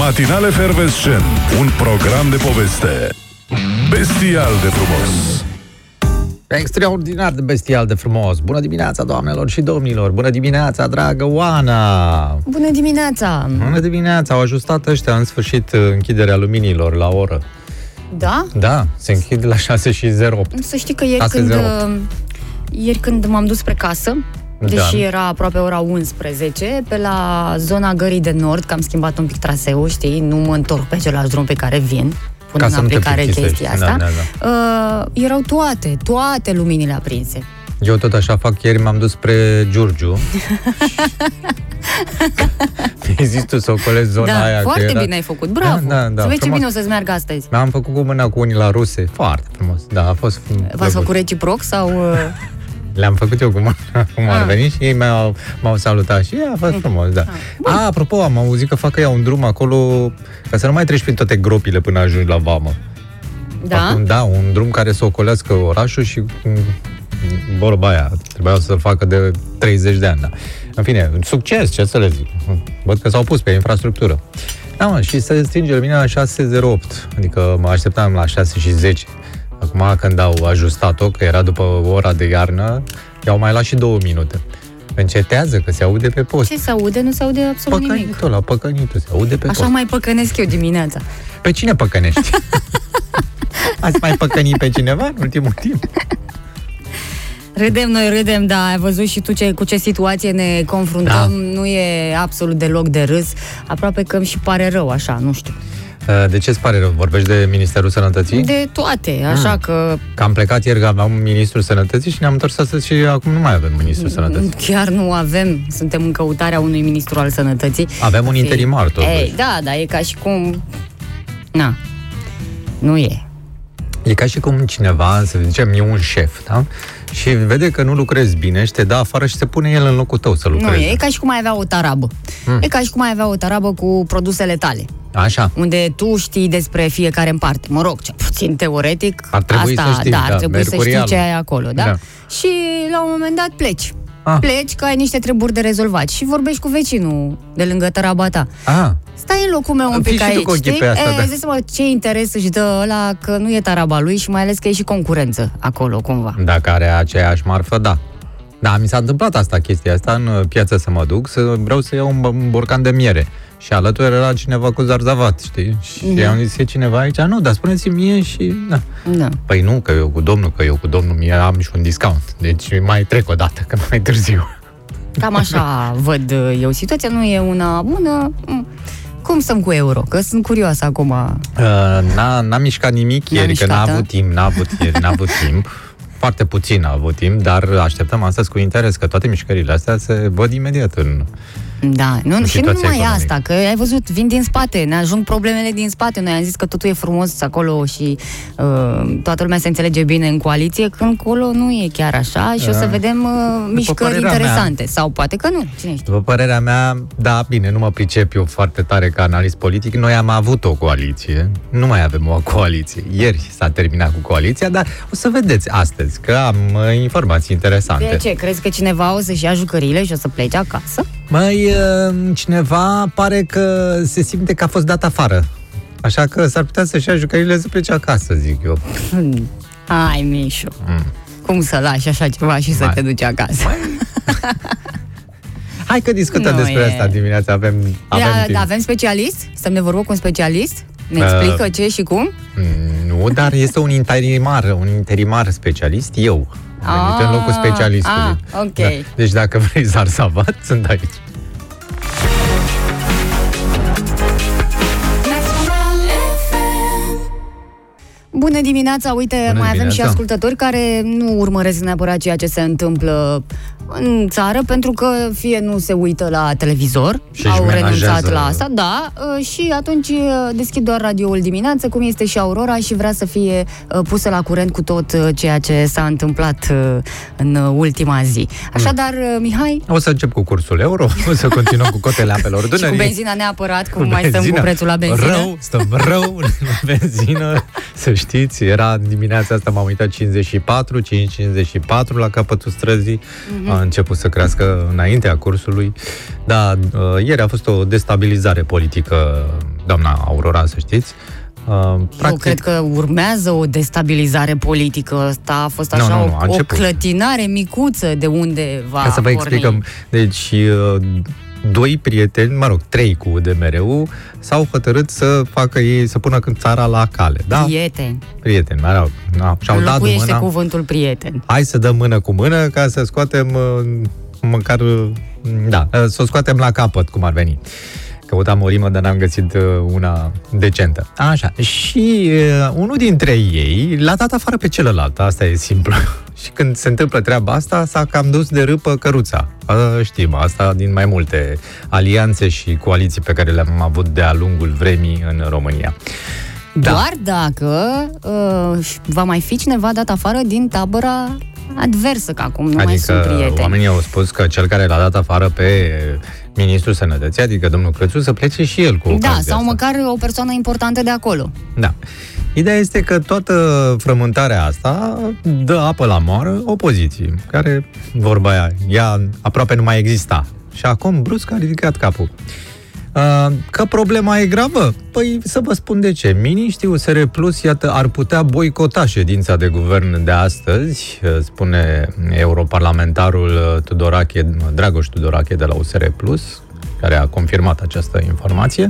Matinale Fervescen, un program de poveste bestial de frumos. Extraordinar de bestial de frumos. Bună dimineața, doamnelor și domnilor. Bună dimineața, dragă Oana. Bună dimineața! Bună dimineața. Au ajustat ăștia în sfârșit închiderea luminilor la oră. Da? Da, se închid la 6 și 08. Să știi că ieri 6, când, 0. uh, ieri când m-am dus spre casă, deși Da. era aproape ora 11, pe la zona Gării de Nord, că am schimbat un pic traseul, știi, nu mă întorc pe același drum pe care vin, pun Ca în să nu te aplicare plictisești. chestia Da, asta, da, Uh, erau toate, toate luminile aprinse. Eu tot așa fac. Ieri m-am dus spre Giurgiu. Mi-ai zis tu să ocolezi zona da, aia. foarte că era... bine ai făcut, bravo! Da, da, da, să vezi ce frumos. bine o să-ți meargă astăzi. Mi-am făcut cu mâna cu unii la ruse. Foarte frumos. Da, a fost V-ați plăcut. făcut reciproc sau... Uh, Le-am făcut eu cum, cum ar Ah. veni și ei m-au, m-au salutat și a fost frumos, da. A, apropo, am auzit că fac ea un drum acolo ca să nu mai treci prin toate gropile până ajungi la vamă. da? Acum, da, un drum care să ocolească orașul și mm, vorba aia, trebuia să-l facă de 30 de ani, da. În fine, succes, ce să le zic. Văd că s-au pus pe infrastructură. Da, mă, și se stinge lumina la 6.08, adică mă așteptam la 6 și 10. Acum, când au ajustat-o, că era după ora de iarnă, i-au mai luat și două minute. Încetează, că se aude pe post. Ce se aude? Nu se aude absolut nimic. Păcănitul ăla, păcănitul, se aude pe Așa post. mai păcănesc eu dimineața. Pe cine păcănești? Ați mai păcănit pe cineva în ultimul timp? Râdem noi, râdem, da, ai văzut și tu ce, cu ce situație ne confruntăm, Da. nu e absolut deloc de râs, aproape că îmi și pare rău, așa, nu știu. Uh, De ce îți pare rău? Vorbești de Ministerul Sănătății? De toate, așa că Că am plecat ieri că aveam Ministrul Sănătății și ne-am întors astăzi și acum nu mai avem Ministrul Sănătății. chiar nu avem, suntem în căutarea unui ministru al sănătății. Avem un Fi- interimar, totuși. Ei, da, da, e ca și cum... Na, nu e. E ca și cum cineva, să zicem, e un șef, da? Și vede că nu lucrezi bine și te dă afară și se pune el în locul tău să Nu lucrezi. e, e ca și cum ai avea o tarabă. Hmm. E ca și cum ai avea o tarabă cu produsele tale. Așa. unde tu știi despre fiecare în parte. Mă rog, cel puțin teoretic, Ar trebui asta, să știi, da, da, ar trebui să știi mercurialul. ce ai acolo, da? Da. Și la un moment dat pleci. Ah. Pleci că ai niște treburi de rezolvat și vorbești cu vecinul de lângă tăraba ta. Ah, Stai în locul meu un Fii pic și tu aici, cu ochii știi? pe asta, e, da. zici seama ce interes își dă ăla că nu e taraba lui și mai ales că e și concurență acolo cumva. dacă are aceeași marfă, da. Da, mi s-a întâmplat asta, chestia asta, în piață să mă duc, să vreau să iau un, b- un borcan de miere. Și alături era cineva cu zarzavat, știi? Și Da. am zis, e cineva aici? Nu, dar spuneți-mi mie și... Da. Da. Păi nu, că eu cu domnul, că eu cu domnul mie am și un discount. Deci mai trec o dată, că mai târziu. Cam așa văd eu situația, nu e una bună. Mm. Cum stăm cu euro? Că sunt curioasă acum. Uh, n-a, n-a mișcat nimic N-a ieri, că n-a mișcat, da? avut timp, n-a avut ieri, n-a avut timp. Foarte puțin a avut timp, dar așteptăm astăzi cu interes că toate mișcările astea se văd imediat în... Da, nu, și nu situația numai economică. asta, că ai văzut, vin din spate, ne ajung problemele din spate. Noi am zis că totul e frumos acolo și uh, toată lumea se înțelege bine în coaliție, când acolo nu e chiar așa și o să Da. vedem uh, mișcări părerea interesante. Sau poate că nu, cine știe. După părerea mea, da, bine, nu mă pricep eu foarte tare ca analist politic. Noi am avut o coaliție, nu mai avem o coaliție. Ieri s-a terminat cu coaliția, dar o să vedeți astăzi că am uh, informații interesante. De ce? Crezi că cineva o să-și ia jucăriile și o să plece acasă? Mai cineva pare că se simte că a fost dat afară. Așa că s-ar putea să-și ia jucările să plece acasă, zic eu. Hmm. Hai, Mișu. Mm. Cum să lași așa ceva și să Mai. te duci acasă? Hai că discutăm Nu despre e. asta dimineața, avem, avem Ia, timp. da, avem specialist? Stăm de vorbă cu un specialist? Ne Uh, explică ce și cum? Mm, Nu, dar este un interimar, un interimar specialist, eu. Am venit în locul Ah, specialistului. ah, ok. Da. Deci dacă vrei zarzavat, sunt aici. Bună dimineața! Uite, Bună mai avem și dimineața. ascultători care nu urmăresc neapărat ceea ce se întâmplă în țară, pentru că fie nu se uită la televizor, Și au își renunțat menajează- la asta, da, uh, și atunci uh, deschid doar radioul dimineață, cum este și Aurora, și vrea să fie uh, pusă la curent cu tot uh, ceea ce s-a întâmplat uh, în uh, ultima zi. Așadar, uh, Mihai, O să încep cu cursul euro, o să continuăm cu cotele apelor și Dunării. cu benzina neapărat, cum Cu mai stăm cu benzină. prețul la benzină. Rău, stăm rău la benzină, să știți, era dimineața asta, m-am uitat 54, 5,54 la capătul străzii, Mhm. A început să crească înaintea cursului, dar uh, ieri a fost o destabilizare politică doamna Aurora, să știți. Uh, Eu cred că urmează o destabilizare politică. Asta a fost așa Nu, nu, nu, a o, o început. clătinare micuță de unde va Ca să vă porni. explicăm. Deci, uh, doi prieteni, mă rog, trei cu UDMR-ul, s-au hotărât să facă ei, să pună când țara la cale. Da? Prieteni. Prieteni, mă rog. Da, și-au dat Înlocuiește mâna. cuvântul prieten. Hai să dăm mână cu mână ca să scoatem uh, măcar, uh, da, uh, să o scoatem la capăt, cum ar veni. Căutam o rimă, dar n-am găsit uh, una decentă. Așa. Și uh, unul dintre ei l-a dat afară pe celălalt. Asta e simplu. și când se întâmplă treaba asta, s-a cam dus de râpă căruța. A, știm, asta din mai multe alianțe și coaliții pe care le-am avut de-a lungul vremii în România. Da. Doar dacă uh, va mai fi cineva dat afară din tabăra adversă, că acum nu mai sunt Adică prieteni. oamenii au spus că cel care l-a dat afară pe ministrul sănătății, adică domnul Crețu, să plece și el cu Da, ocazia sau asta. măcar o persoană importantă de acolo. Da. Ideea este că toată frământarea asta dă apă la moară opoziției, care, vorba aia, ea aproape nu mai exista. Și acum, brusc, a ridicat capul. Uh, Că problema e gravă? Păi să vă spun de ce. Miniștrii USR Plus, iată, ar putea boicota ședința de guvern de astăzi, uh, spune europarlamentarul uh, Tudorache, Dragoș Tudorache de la USR Plus, care a confirmat această informație,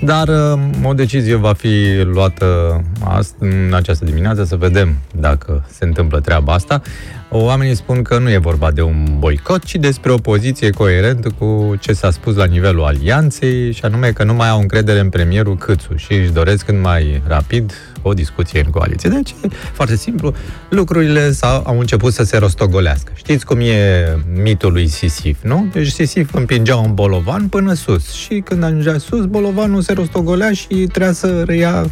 dar uh, o decizie va fi luată ast- în această dimineață să vedem dacă se întâmplă treaba asta. Oamenii spun că nu e vorba de un boicot, ci despre o poziție coerentă cu ce s-a spus la nivelul alianței, și anume că nu mai au încredere în premierul Câțu și își doresc cât mai rapid o discuție în coaliție. Deci, foarte simplu, lucrurile s-au, au început să se rostogolească. Știți cum e mitul lui Sisif, nu? Deci Sisif împingea un bolovan până sus și când ajungea sus, bolovanul se rostogolea și trebuia să reia um,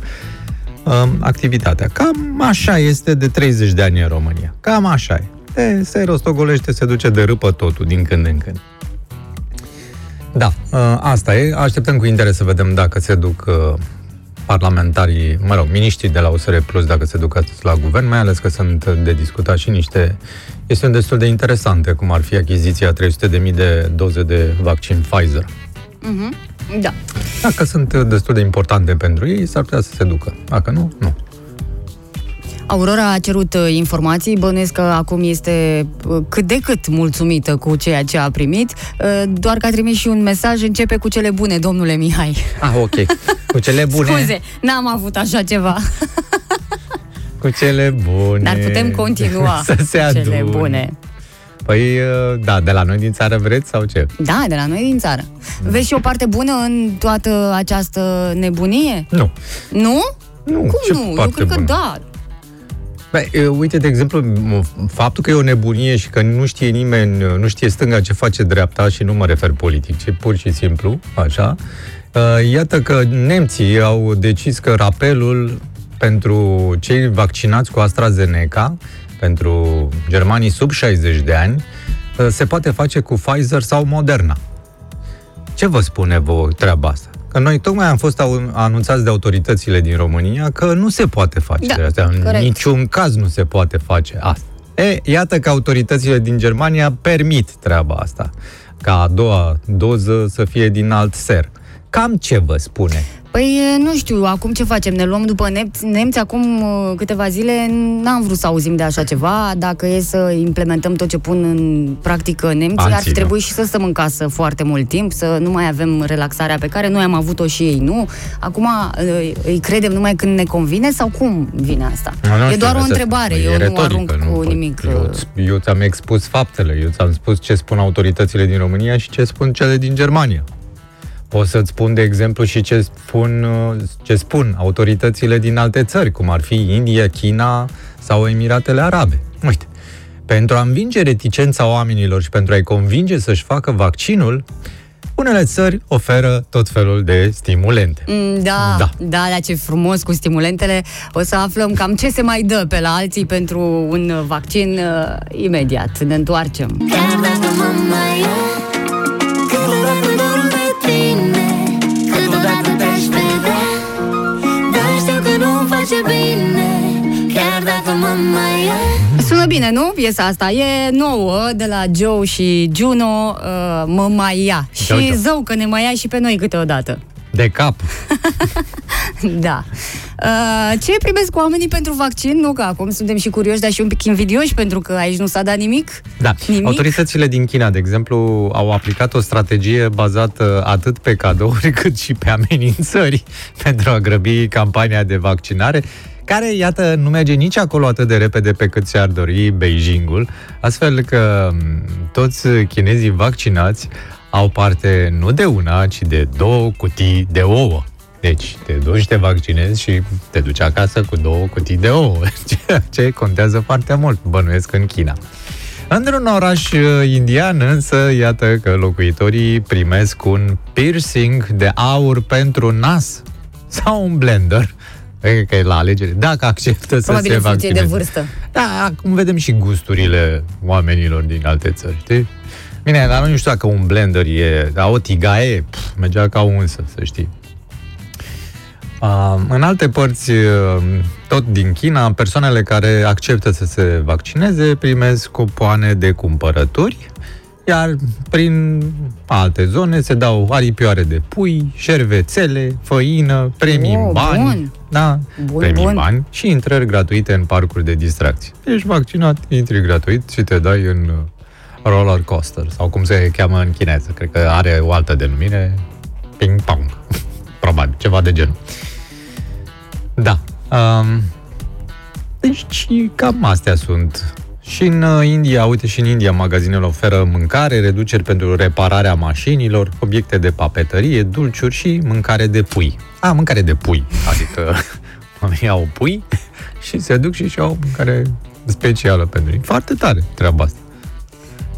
activitatea. Cam așa este de 30 de ani în România. Cam așa e. e se rostogolește, se duce de râpă totul din când în când. Da, uh, asta e. Așteptăm cu interes să vedem dacă se duc uh, parlamentarii, mă rog, miniștrii de la USR Plus, dacă se duc astăzi la guvern, mai ales că sunt de discutat și niște chestiuni destul de interesante, cum ar fi achiziția 300.000 de doze de vaccin Pfizer. Mhm. Da. Dacă sunt destul de importante pentru ei, s-ar putea să se ducă. Dacă nu, nu. Aurora a cerut uh, informații, bănuiesc că acum este uh, cât de cât mulțumită cu ceea ce a primit, uh, doar că a trimis și un mesaj, începe cu cele bune, domnule Mihai. Ah, ok. Cu cele bune. Scuze, n-am avut așa ceva. Cu cele bune. Dar putem continua să se cu cele adune. bune. Păi, uh, da, de la noi din țară vreți sau ce? Da, de la noi din țară. Vezi și o parte bună în toată această nebunie? Nu. Nu? Nu, Cum ce nu? Eu parte cred că bună? da. Băi, e, uite, de exemplu, m- faptul că e o nebunie și că nu știe nimeni, nu știe stânga ce face dreapta și nu mă refer politic, ci pur și simplu, așa, uh, iată că nemții au decis că rapelul pentru cei vaccinați cu AstraZeneca, pentru germanii sub 60 de ani, uh, se poate face cu Pfizer sau Moderna. Ce vă spune vouă treaba asta? Că noi tocmai am fost au- anunțați de autoritățile din România că nu se poate face Da, asta. În corect. niciun caz nu se poate face asta. E, iată că autoritățile din Germania permit treaba asta. Ca a doua doză să fie din alt ser. Cam ce vă spune? Păi e, nu știu, acum ce facem? Ne luăm după nemți? Nemți acum uh, câteva zile n-am vrut să auzim de așa ceva. Dacă e să implementăm tot ce pun în practică nemții, ar Alții, fi trebuit și să stăm în casă foarte mult timp, să nu mai avem relaxarea pe care noi am avut-o și ei, nu? Acum uh, îi credem numai când ne convine sau cum vine asta? Nu, nu e știu, doar o asta- întrebare, e eu nu retorică, arunc nu cu pot- nimic. Eu, uh, eu ți-am expus faptele, eu ți-am spus ce spun autoritățile din România și ce spun cele din Germania. Pot să-ți spun, de exemplu, și ce spun, uh, ce spun autoritățile din alte țări, cum ar fi India, China sau Emiratele Arabe. Uite, pentru a învinge reticența oamenilor și pentru a-i convinge să-și facă vaccinul, unele țări oferă tot felul de stimulente. Mm, Da, Da. da, da, da, ce frumos cu stimulentele. O să aflăm cam ce se mai dă pe la alții pentru un uh, vaccin uh, imediat. Ne întoarcem. Chiar dacă mă mai Sună bine, nu? Piesa asta e nouă de la Joe și Juno, uh, mă mai ia. Uite, Și uite. zău că ne mai ia și pe noi câteodată. De cap. Da. Uh, ce primesc oamenii pentru vaccin? Nu că acum suntem și curioși, dar și un pic invidioși, pentru că aici nu s-a dat nimic. Da. Nimic? Autoritățile din China, de exemplu, au aplicat o strategie bazată atât pe cadouri cât și pe amenințări pentru a grăbi campania de vaccinare care, iată, nu merge nici acolo atât de repede pe cât și-ar dori Beijingul, astfel că m, toți chinezii vaccinați au parte nu de una, ci de două cutii de ouă. Deci te duci, te vaccinezi și te duci acasă cu două cutii de ouă, ceea ce contează foarte mult, bănuiesc, în China. Într-un oraș uh, indian, însă, iată că locuitorii primesc un piercing de aur pentru nas sau un blender. Cred că e la alegere. Dacă acceptă să Probabil se în funcție de vaccineze. vârstă. Da, acum vedem și gusturile oamenilor din alte țări, știi? Bine, dar nu știu dacă un blender e, dar o tigaie, pf, mergea ca unsă, să știi. Uh, în alte părți, uh, tot din China, persoanele care acceptă să se vaccineze primesc cupoane de cumpărături, iar prin alte zone se dau aripioare de pui, șervețele, făină, premii în Oh, bani. bun. Da, Bun, premii în bun. bani și intrări gratuite în parcuri de distracție. Ești vaccinat, intri gratuit și te dai în uh, roller coaster, sau cum se cheamă în chineză. Cred că are o altă denumire, ping-pong. Probabil, ceva de genul. Da. Um, deci, cam astea sunt. Și în uh, India, uite, și în India magazinele oferă mâncare, reduceri pentru repararea mașinilor, obiecte de papetărie, dulciuri și mâncare de pui. A, mâncare de pui, adică oamenii au pui și se duc și și au mâncare specială pentru ei. Foarte tare treaba asta.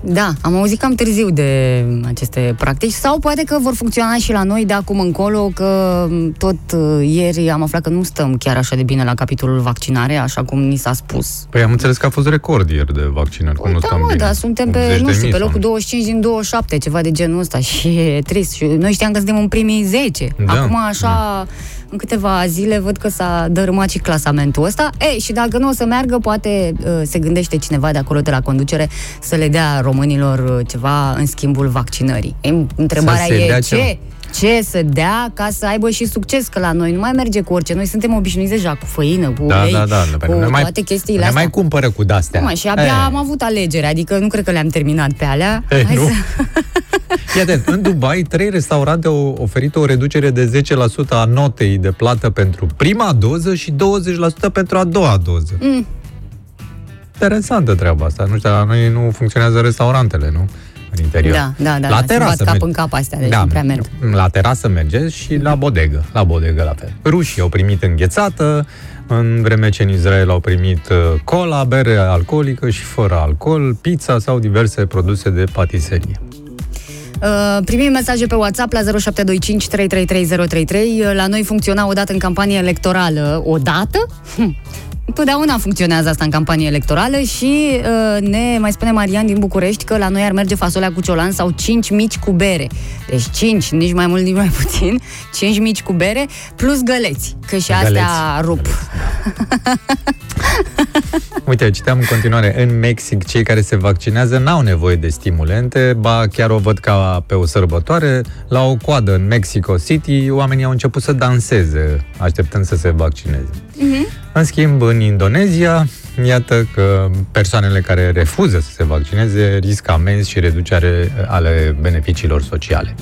Da, am auzit cam târziu de aceste practici sau poate că vor funcționa și la noi de acum încolo, că tot uh, ieri am aflat că nu stăm chiar așa de bine la capitolul vaccinare, așa cum ni s-a spus. Păi am înțeles că a fost record ieri de vaccinări, cum nu da, stăm mă, bine. da, suntem pe, 80.000 nu știu, pe sau locul 25 din 27, ceva de genul ăsta și e trist. Și noi știam că suntem în primii 10. Da, Acum, așa, în câteva zile văd că s-a dărâmat și clasamentul ăsta. Ei, și dacă nu o să meargă, poate uh, se gândește cineva de acolo de la conducere să le dea românilor uh, ceva în schimbul vaccinării. Ei, întrebarea Să se e dea ce? ceva. Ce să dea ca să aibă și succes, că la noi nu mai merge cu orice. Noi suntem obișnuiți deja cu făină, cu Da, ulei, da, da. cu ne mai, toate chestiile ne astea. mai cumpără cu de-astea. Mă, și abia Eh. am avut alegere, adică nu cred că le-am terminat pe alea. Ei, Hai nu? să... Fii atent, în Dubai, trei restaurante au oferit o reducere de 10% a notei de plată pentru prima doză și 20% pentru a doua doză. Mm. Interesantă treaba asta. Nu știu, la noi nu funcționează restaurantele, nu? În interior. Da, da, da, La da, se terasă bat cap merge. în cap astea, deci da, nu prea merg. La terasă merge și la bodegă. La bodegă la fel. Rușii au primit înghețată, în vreme ce în Israel au primit uh, cola, bere alcoolică și fără alcool, pizza sau diverse produse de patiserie. Uh, primim mesaje pe WhatsApp la 0725 333033. Uh, La noi funcționa odată în campanie electorală. Odată? Hm. Întotdeauna funcționează asta în campanie electorală și uh, ne mai spune Marian din București că la noi ar merge fasolea cu ciolan sau 5 mici cu bere. Deci 5, nici mai mult, nici mai puțin, 5 mici cu bere plus găleți, că și astea Găleți. rup. Uite, citeam în continuare, în Mexic cei care se vaccinează n-au nevoie de stimulente, ba chiar o văd ca pe o sărbătoare. La o coadă în Mexico City, oamenii au început să danseze, așteptând să se vaccineze. În schimb, în Indonezia, iată că persoanele care refuză să se vaccineze riscă amenzi și reducere ale beneficiilor sociale.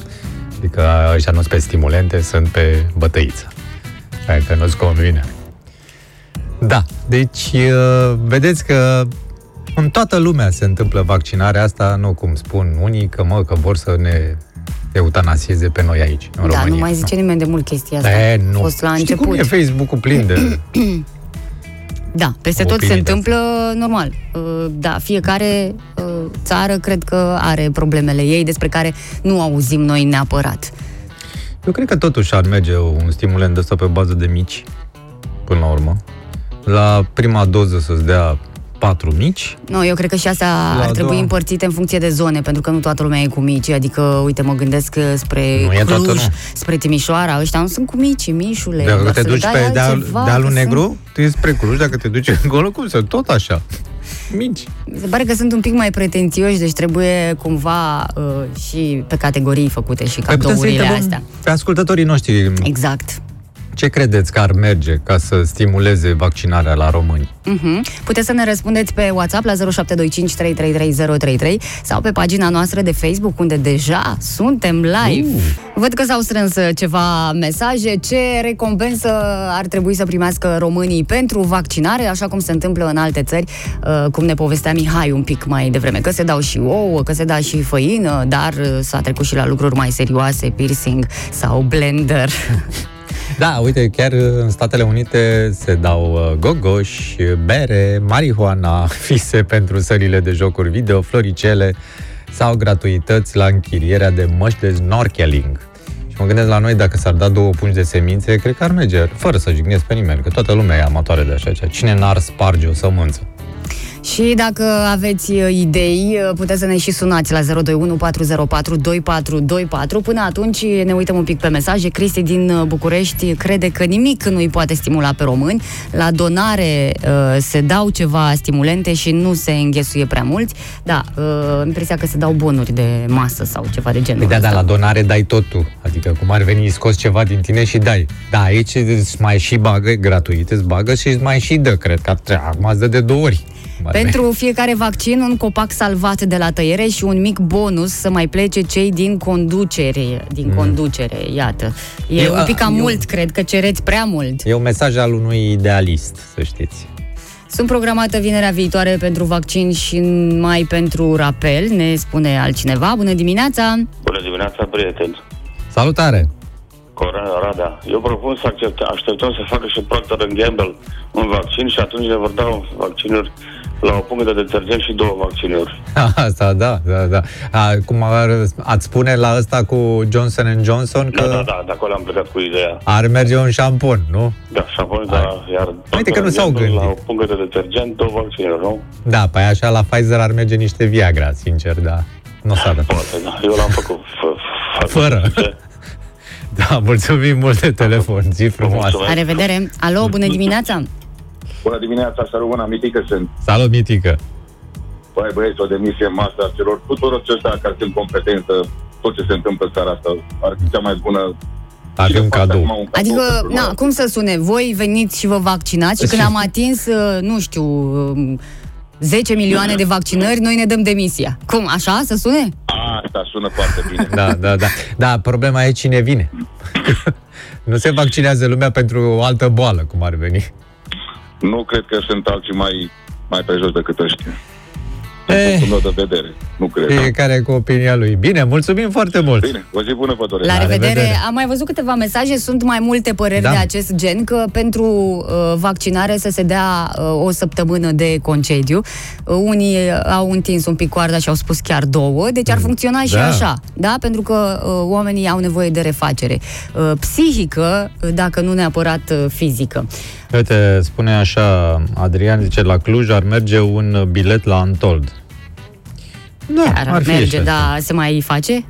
Adică ăștia nu sunt pe stimulente, sunt pe bătăiță. Așa că nu-ți convine. Da, deci uh, vedeți că în toată lumea se întâmplă vaccinarea asta, nu cum spun unii, că mă, că vor să ne eutanasieze pe noi aici, în Da, România. nu mai zice nimeni de mult chestia asta. E, nu. A fost la Știi început. cum e Facebook-ul plin de... Da, peste Au tot se opinii de întâmplă normal. Uh, Da, fiecare uh, țară cred că are problemele ei despre care nu auzim noi neapărat. Eu cred că totuși ar merge un stimulant de ăsta pe bază de mici, până la urmă. La prima doză să-ți dea patru mici, Nu, eu cred că și astea La ar a trebui doua. împărțite în funcție de zone, pentru că nu toată lumea e cu mici. Adică, uite, mă gândesc uh, spre Nu e toată, Cluj, nu. spre Timișoara, ăștia nu sunt cu mici, mișule. dacă Dar te să le duci dai pe deal, altceva, dealul că negru, tu ești spre Cluj, dacă te duci încolo, cum să tot așa. mici. Mi se pare că sunt un pic mai pretențioși, deci trebuie cumva uh, și pe categorii făcute și Păi putem să cadourile întrebăm astea. pe ascultătorii noștri Exact. Ce credeți că ar merge ca să stimuleze vaccinarea la români? Mhm. Puteți să ne răspundeți pe WhatsApp la 0725 333033 sau pe pagina noastră de Facebook, unde deja suntem live. Uh. Văd că s-au strâns uh, ceva mesaje. Ce recompensă ar trebui să primească românii pentru vaccinare, așa cum se întâmplă în alte țări, uh, cum ne povestea Mihai un pic mai devreme, că se dau și ouă, că se dă și făină, dar uh, s-a trecut și la lucruri mai serioase, piercing sau blender. Da, uite, chiar în Statele Unite se dau uh, gogoși, bere, marihuana, fise pentru sălile de jocuri video, floricele sau gratuități la închirierea de măști de snorkeling. Și mă gândesc la noi, dacă s-ar da două pungi de semințe, cred că ar merge, fără să jignesc pe nimeni, că toată lumea e amatoare de așa ceva. Cine n-ar sparge o sămânță? Și dacă aveți uh, idei, uh, puteți să ne și sunați la 021 404 2424. Până atunci ne uităm un pic pe mesaje. Cristi din uh, București crede că nimic nu îi poate stimula pe români. La donare uh, se dau ceva stimulente și nu se înghesuie prea mulți. Da, uh, impresia că se dau bonuri de masă sau ceva de genul Păi da, ăsta. da, la donare dai tot tu. Adică cum ar veni, scoți ceva din tine și dai. Da, aici îți mai și bagă, e gratuit, îți bagă și îți mai și dă, cred că ar- acum îți dă de două ori. Cum ar veni. Pentru fiecare vaccin, un copac salvat de la tăiere și un mic bonus să mai plece cei din conducere. Din conducere, iată. E Eu, un pic cam eu- mult, cred că cereți prea mult. E un mesaj al unui idealist, să știți. Sunt programată vinerea viitoare pentru vaccin și mai pentru rapel, ne spune altcineva. Bună dimineața! Bună dimineața, prieteni! Salutare! Coran Radea. Eu propun să accept, așteptăm să facă și Procter Gamble un vaccin și atunci ne vor da vaccinuri la o pungă de detergent și două vaccinuri. Asta, da, da, da. A, cum ar, ați spune la ăsta cu Johnson Johnson că Da, da, da, de acolo am plecat cu ideea. ar merge un șampon, nu? Da, și apoi, da, iar Uite că nu s-au Gamble gândit. La o pungă de detergent, două vaccinuri, nu? Da, păi așa la Pfizer ar merge niște Viagra, sincer, da. Nu o să arăt. Poate, da. Eu l-am făcut f- f- Fără. Da, mulțumim mult de telefon, zi frumoasă. Mulțumesc. La revedere! Alo, bună dimineața! Bună dimineața, să rămână mitică sunt. Salut, mitică! Băi, băieți, o demisie în masa celor tuturor aceștia care sunt competență tot ce se întâmplă în țara asta. Ar fi cea mai bună Ar fi Și un de fapt, cadou. acum un cadou Adică, pentru na, noi. cum să sune? Voi veniți și vă vaccinați și când am atins, uh, nu știu, um, 10 milioane de vaccinări, noi ne dăm demisia. Cum, așa să sune? Asta sună foarte bine. Da, da, da. Da, problema e cine vine. nu se vaccinează lumea pentru o altă boală, cum ar veni. Nu cred că sunt alții mai, mai pe jos decât ăștia. Din Eh. punctul meu de vedere. Nu cred. Fiecare cu opinia lui. Bine, mulțumim foarte mult! Bine, o zi bună vă doresc. La La revedere. revedere. Am mai văzut câteva mesaje, sunt mai multe păreri Da. de acest gen, că pentru uh, vaccinare să se dea uh, o săptămână de concediu. Uh, unii au întins un pic coarda și au spus chiar două, deci ar funcționa și Da. așa, da? Pentru că uh, oamenii au nevoie de refacere uh, psihică, uh, dacă nu neapărat uh, fizică. Uite, spune așa, Adrian zice, la Cluj ar merge un bilet la Antold. Da, Ar, ar fi merge, și asta. da, se mai face?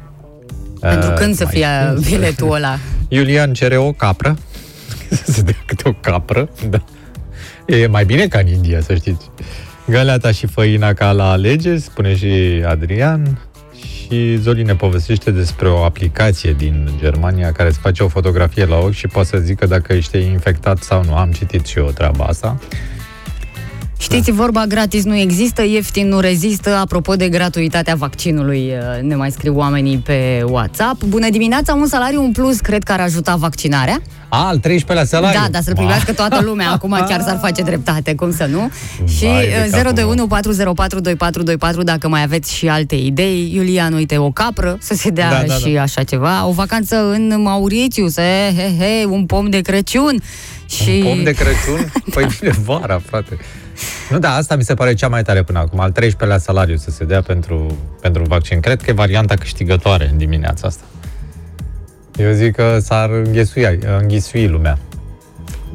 Pentru Uh, când să mai fie știu. biletul ăla? Iulian cere o capră. să se dea câte o capră. Da. E mai bine ca în India, să știți. Galeata și făina ca la alegeri, spune și Adrian. Și Zoli ne povestește despre o aplicație din Germania care îți face o fotografie la ochi și poate să zică dacă ești infectat sau nu. Am citit și eu treaba asta. Știți, vorba gratis nu există, ieftin nu rezistă. Apropo de gratuitatea vaccinului, uh, ne mai scriu oamenii pe WhatsApp. Bună dimineața, un salariu în plus cred că ar ajuta vaccinarea. A, al 13-lea salariu. Da, dar să-l Ma. primească toată lumea. Acum chiar s-ar face dreptate, cum să nu? Și Vai de uh, capul 021 404 2424 dacă mai aveți și alte idei. Iulian, uite, o capră, să se dea Da, da, și da. așa ceva. O vacanță în Mauritius, he, he, he, un pom de Crăciun. Și... Un pom de Crăciun? Păi vine vara, frate. Nu, da, asta mi se pare cea mai tare până acum. Al 13-lea salariu să se dea pentru, pentru vaccin. Cred că e varianta câștigătoare în dimineața asta. Eu zic că s-ar înghesui, înghisui lumea.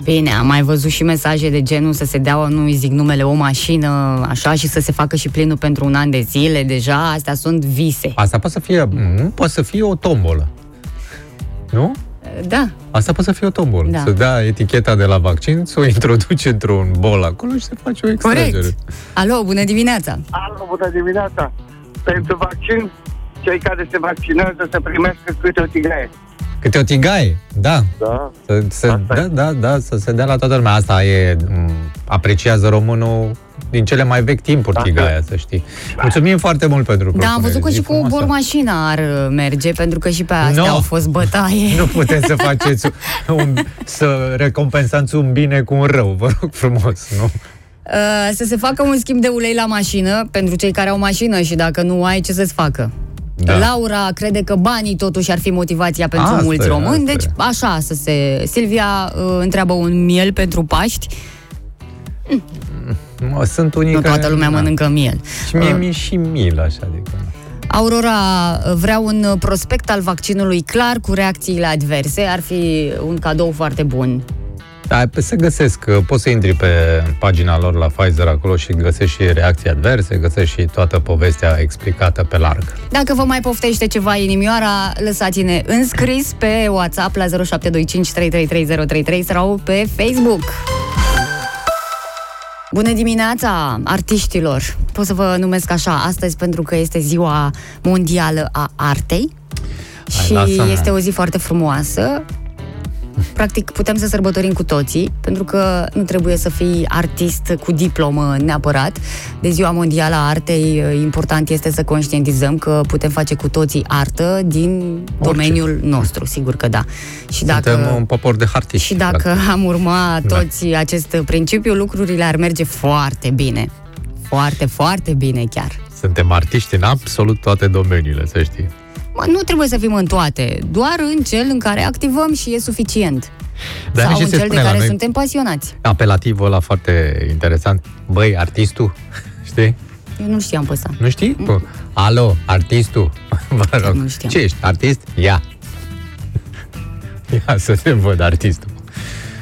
Bine, am mai văzut și mesaje de genul să se dea, nu îi zic numele, o mașină, așa, și să se facă și plinul pentru un an de zile. Deja, astea sunt vise. Asta poate să fie, nu, poate să fie o tombolă. Nu? Da. Asta poate să fie o tombolă. Da. Să dea eticheta de la vaccin, să o introduce într-un bol acolo și să face o extragere. Corect. Alo, bună dimineața. Alo, bună dimineața! Pentru vaccin, cei care se vaccinează să primească câte o tigaie. Câte o tigaie, da. Da. Să, să, Asta da, e. da, da, să se dea la toată lumea. Asta e, m, apreciază românul din cele mai vechi timpuri, Asta e. tigaia, să știi. Mulțumim foarte mult pentru Da, am propunere. văzut că Zi și cu frumoasă. bormașina ar uh, merge, pentru că și pe astea No. au fost bătaie. Nu puteți să faceți un, să recompensați un bine cu un rău, vă rog frumos, nu? Uh, să se facă un schimb de ulei la mașină pentru cei care au mașină și dacă nu ai, ce să-ți facă? Da. Laura crede că banii totuși ar fi motivația pentru Asta mulți e, români, asta deci e. așa să se... Silvia uh, întreabă un miel pentru Paști, Mă, sunt unii nu care... toată lumea da. mănâncă miel. Și mie Uh, mi și mil, așa, adică... Aurora uh, vrea un uh, prospect al vaccinului clar cu reacțiile adverse, ar fi un cadou foarte bun. Da, pe- se găsesc, uh, poți să intri pe pagina lor la Pfizer acolo și găsești și reacții adverse, găsești și toată povestea explicată pe larg. Dacă vă mai poftește ceva inimioara, lăsați-ne înscris pe WhatsApp la 0725333033 sau pe Facebook. Bună dimineața, artiștilor! Pot să vă numesc așa astăzi pentru că este ziua mondială a artei și lasă-mă. este o zi foarte frumoasă. Practic putem să sărbătorim cu toții, pentru că nu trebuie să fii artist cu diplomă neapărat. De Ziua Mondială a Artei, important este să conștientizăm că putem face cu toții artă din domeniul nostru, sigur că da. Și dacă... Suntem un popor de hartiști. Și dacă practic. am urma toți acest principiu, lucrurile ar merge foarte bine. Foarte, foarte bine chiar. Suntem artiști în absolut toate domeniile, să știi. Mă, nu trebuie să fim în toate, doar în cel în care activăm și e suficient. Dar Sau ce în se cel de spune la care noi? suntem pasionați. Apelativul ăla foarte interesant. Băi, artistul, știi? Eu nu știam pe ăsta. Nu știi? Mm. Alo, artistul. Vă rog. Nu știam. Ce ești? Artist? Ia. Ia să te văd artistul.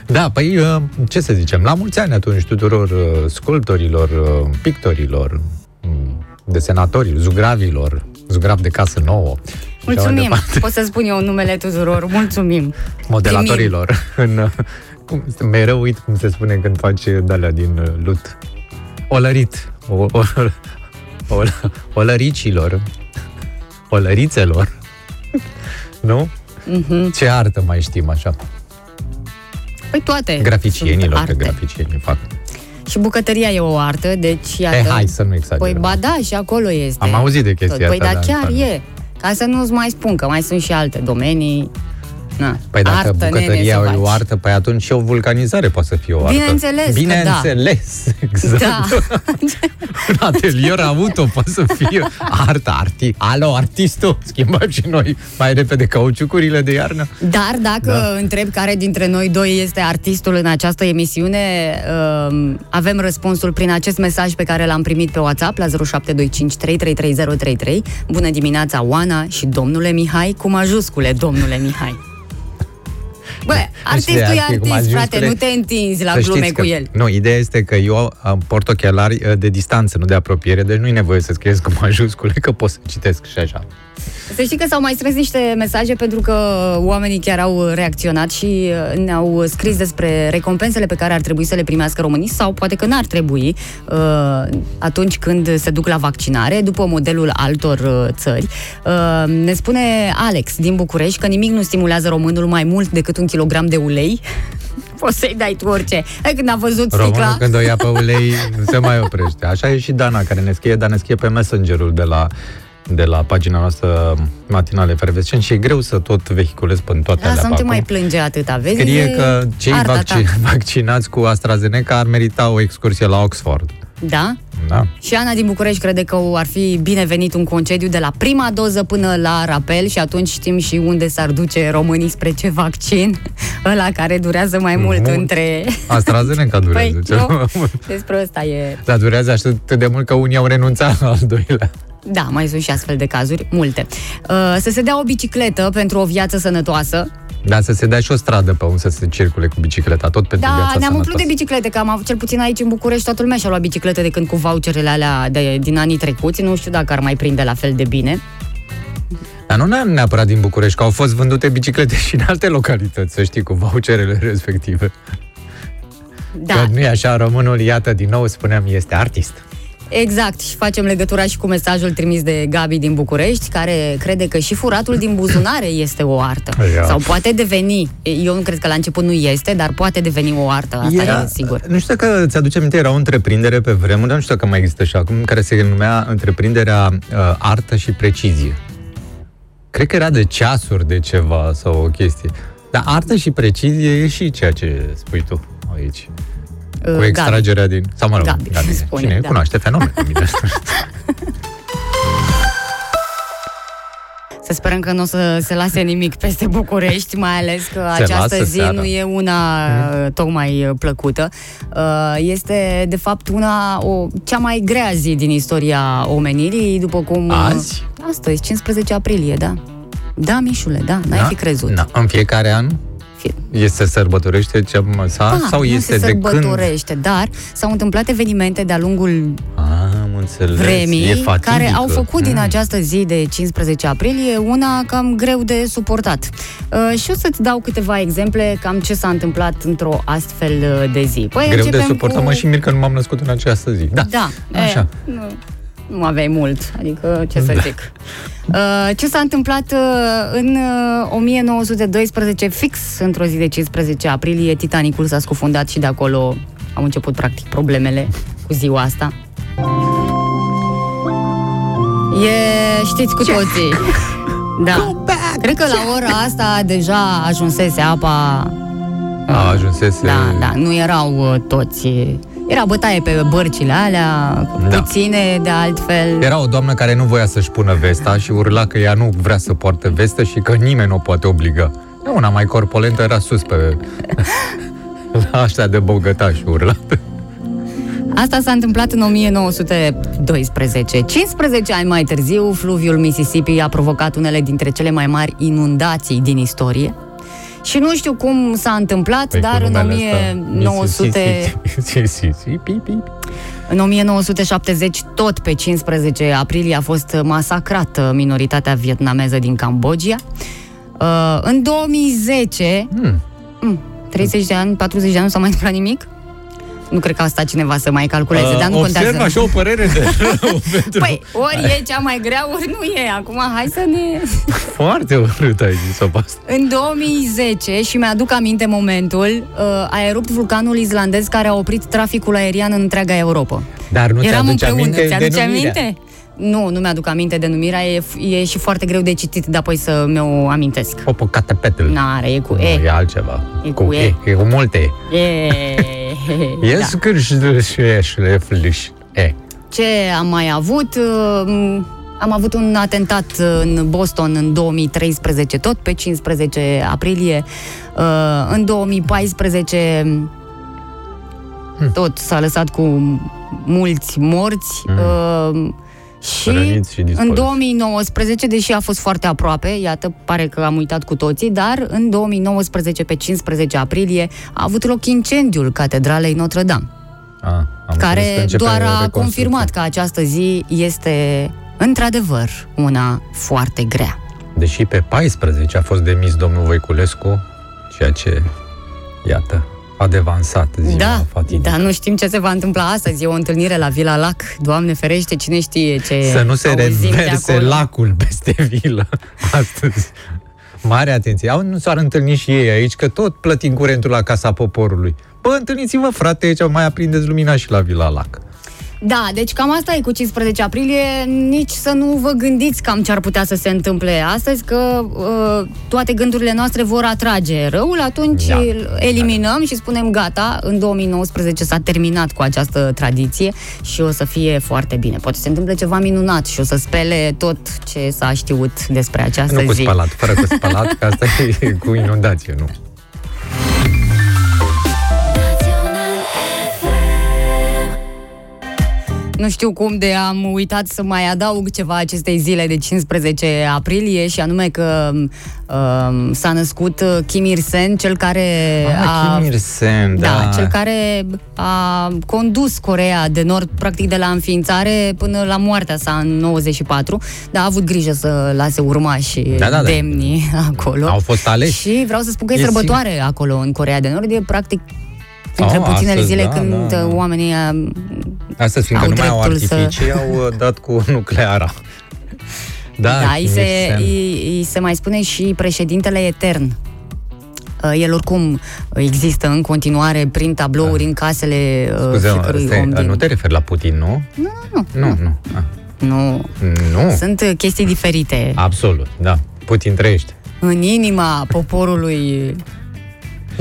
Da, păi, uh, ce să zicem, la mulți ani atunci tuturor uh, sculptorilor, uh, pictorilor, mm, desenatorilor, zugravilor, zugrav de casă nouă. Și așa mai Mulțumim. departe. Pot să spun eu numele tuturor. Mulțumim. modelatorilor. În, uh, cum, mereu uit cum se spune când faci de din uh, lut. Olărit. O, o, o, olăricilor. Olărițelor. nu? Mhm. Ce artă mai știm așa? Păi toate Graficienilor, sunt că arte. graficienii fac. Și bucătăria e o artă, deci iată... Eh, hai să nu Păi exagerăm. ba da, și acolo este. Am auzit de chestia Păi asta, da, da, chiar da. e. Ca să nu-ți mai spun că mai sunt și alte domenii. Na, Păi dacă artă, nene, bucătăria să e o faci. artă, păi atunci și o vulcanizare poate să fie o artă. Bineînțeles că da. Bineînțeles, exact. Da. Un atelier auto poate să fie artă, arti. Alo, artistul, schimbăm și noi mai repede cauciucurile de iarnă. Dar dacă da. întreb care dintre noi doi este artistul în această emisiune, um, avem răspunsul prin acest mesaj pe care l-am primit pe WhatsApp la 0725333033. Bună dimineața, Oana și domnule Mihai, cu majuscule, domnule Mihai. Bă, artistul e ar fi cu artist, majuscule. frate, nu te întinzi la Să glume știți cu că, el. Nu, ideea este că eu am port ochelari uh, de distanță, nu de apropiere, deci nu e nevoie să scrieți cu majuscule, că pot să citesc și așa. Să știi că s-au mai strâns niște mesaje pentru că oamenii chiar au reacționat și uh, ne-au scris despre recompensele pe care ar trebui să le primească românii sau poate că n-ar trebui uh, atunci când se duc la vaccinare, după modelul altor uh, țări. Uh, Ne spune Alex din București că nimic nu stimulează românul mai mult decât un kilogram de ulei. Poți să-i dai tu orice. Hai când a văzut Românul sticla... când o ia pe ulei nu se mai oprește. Așa e și Dana care ne scrie, dar ne scrie pe Messengerul de la de la pagina noastră matinale efervescent și e greu să tot vehiculez pe toate Da, alea să nu pe te acum. mai plânge atâta, vezi? Scrie E că cei arta vacci- ta. vaccinați cu AstraZeneca ar merita o excursie la Oxford. Da? Da? Și Ana din București crede că ar fi binevenit un concediu de la prima doză până la rapel și atunci știm și unde s-ar duce românii spre ce vaccin, ăla care durează mai mult Mult. între... AstraZeneca durează Păi, cel nu? mai mult. Despre ăsta e... Dar durează atât de mult că unii au renunțat la al doilea. Da, mai sunt și astfel de cazuri, multe. Uh, să se dea o bicicletă pentru o viață sănătoasă. Dar să se dea și o stradă pe unde să se circule cu bicicleta, tot pentru Da, viața ne-am umplut sănătoasă. de biciclete, că am avut cel puțin aici în București, toată lumea și-a luat biciclete de când cu voucherele alea de, din anii trecuți. Nu știu dacă ar mai prinde la fel de bine. Dar nu neapărat din București, că au fost vândute biciclete și în alte localități, să știi, cu voucherele respective. Da, Că nu e așa, românul, iată, din nou spuneam, este artist. Exact. Și facem legătura și cu mesajul trimis de Gabi din București, care crede că și furatul din buzunare este o artă. Ia. Sau poate deveni. Eu nu cred că la început nu este, dar poate deveni o artă, asta e sigur. Nu știu că ți-aduce aminte, era o întreprindere pe vremuri, dar nu știu că mai există și acum, care se numea întreprinderea uh, Artă și Precizie. Cred că era de ceasuri de ceva sau o chestie. Dar artă și precizie e și ceea ce spui tu aici. Uh, Cu extragerea din... Sau mă rog, Gabi, Gabi, spune, cine da. cunoaște fenomenul. bine. Să sperăm că nu o să se lase nimic peste București, mai ales că Se această lasă zi seara. nu e una uh, tocmai uh, plăcută. Uh, Este, de fapt, una, o, cea mai grea zi din istoria omenirii, după cum... Azi? Astăzi, 15 aprilie, da. Da, Mișule, da, n-ai Da? fi crezut. Da. În fiecare an Fie- este sărbătorește cea sa, Da, sau nu este se de când? sărbătorește, dar s-au întâmplat evenimente de-a lungul Am înțeles. e vremii fatidică. care au făcut din Mm. această zi de 15 aprilie una cam greu de suportat. Uh, și o să-ți dau câteva exemple cam ce s-a întâmplat într-o astfel uh, de zi. Păi Greu de începem suportat, cu... mă și mir că nu m-am născut în această zi. Da. Da, Așa. E, nu, nu aveai mult, adică ce să Da. zic. Uh, ce s-a întâmplat uh, în uh, 1912, fix într-o zi de 15 aprilie, Titanicul s-a scufundat și de acolo au început practic problemele cu ziua asta. E, știți cu toții. Da. Cred că la ora asta deja ajunsese apa A ajunsese... da, da, nu erau uh, toți. Era bătaie pe bărcile alea, Da. puține de altfel. Era o doamnă care nu voia să-și pună vesta și urla că ea nu vrea să poarte vestă și că nimeni nu o poate obliga. Una mai corpolentă era sus pe... la ăștia de bogătaș urla. Asta s-a întâmplat în 1912. 15 ani mai târziu, fluviul Mississippi a provocat unele dintre cele mai mari inundații din istorie. Și nu știu cum s-a întâmplat, Păi, dar cu în numele ăsta, 1900... Mississippi. În 1970, tot pe 15 aprilie, a fost masacrată minoritatea vietnameză din Cambodgia. Uh, în 2010, Hmm. mm, 30 de ani, 40 de ani, nu s-a mai întâmplat nimic? Nu cred că a stat cineva să mai calculeze, Uh, dar nu observ contează. așa o părere de rău pentru... Păi, ori e cea mai grea, ori nu e. Acum, hai să ne... Foarte urât ai zis-o pe asta. În 2010, și mi-aduc aminte momentul, uh, a erupt vulcanul islandez care a oprit traficul aerian în întreaga Europa. Dar nu Eram ți-aduce împreună. aminte Ți-aduce denumirea? aminte? Nu, nu mi-aduc aminte denumirea, e, e și foarte greu de citit, dar apoi să mi-o amintesc. Popocatepetl. N-are, e cu Nu, E. e altceva. E cu E. E cu multe. E. E da. scârș E. Ce am mai avut? Uh, Am avut un atentat în Boston în 2013, tot pe 15 aprilie. Uh, În 2014 tot s-a lăsat cu mulți morți. Uh, Și Răniți și în dispăruți. 2019, deși a fost foarte aproape, iată, pare că am uitat cu toții, dar în 2019, pe 15 aprilie, a avut loc incendiul Catedralei Notre-Dame A, am înțeles că care începe doar a reconstrucția. confirmat că această zi este într-adevăr una foarte grea. Deși pe 14 a fost demis domnul Voiculescu, ceea ce, iată, a devansat ziua da, fatidică. dar nu știm ce se va întâmpla astăzi. E o întâlnire la Vila Lac. Doamne ferește, cine știe ce Să nu se auzim de reverse acolo. lacul peste vilă astăzi. Mare atenție. Au, nu s-ar întâlni și ei aici, că tot plătim curentul la Casa Poporului. Bă, întâlniți-vă, frate, aici mai aprindeți lumina și la Vila Lac. Da, deci cam asta e cu 15 aprilie, nici să nu vă gândiți cam ce ar putea să se întâmple astăzi, că uh, toate gândurile noastre vor atrage răul, atunci Da. îl eliminăm și spunem gata, în 2019 s-a terminat cu această tradiție și o să fie foarte bine. Poate se întâmple ceva minunat și o să spele tot ce s-a știut despre această nu cu zi. spălat, fără cu spălat, că asta e cu inundație, nu? Nu știu cum de am uitat să mai adaug ceva acestei zile de 15 aprilie și anume că um, s-a născut uh, Kim Il-sen, cel care Ah, a... Kim Il-sen, da, da. cel care a condus Corea de Nord practic de la înființare până la moartea sa în 94, dar a avut grijă să lase urmași Da, da, da. demni acolo. Au fost aleși. Și vreau să spun că e, E sărbătoare acolo în Corea de Nord, e practic între Oh, puținele astăzi, zile da, când da, da. oamenii uh, Astăzi, fiindcă au nu mai au dreptul să- artificii, au uh, dat cu nucleara. Da, Da, îi Kim se, Il-sen. îi, îi se mai spune și președintele etern. Uh, El oricum există în continuare prin tablouri în casele uh, Scuze, fiecărui stai, om din... nu te referi la Putin, nu? Nu, nu, Nu, nu. Ah, nu. Nu, Sunt uh, chestii diferite. absolut, da. Putin trăiește. În inima poporului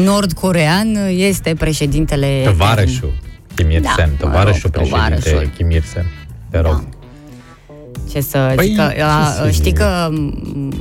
nord-corean este președintele etern. Tovarășul Kim Il-sen, Da, mă tovarășul rog, președinte tovarășul. Kim Il-sen. Te rog. Ce să Păi, zic că, ce a, să știi zic? că m,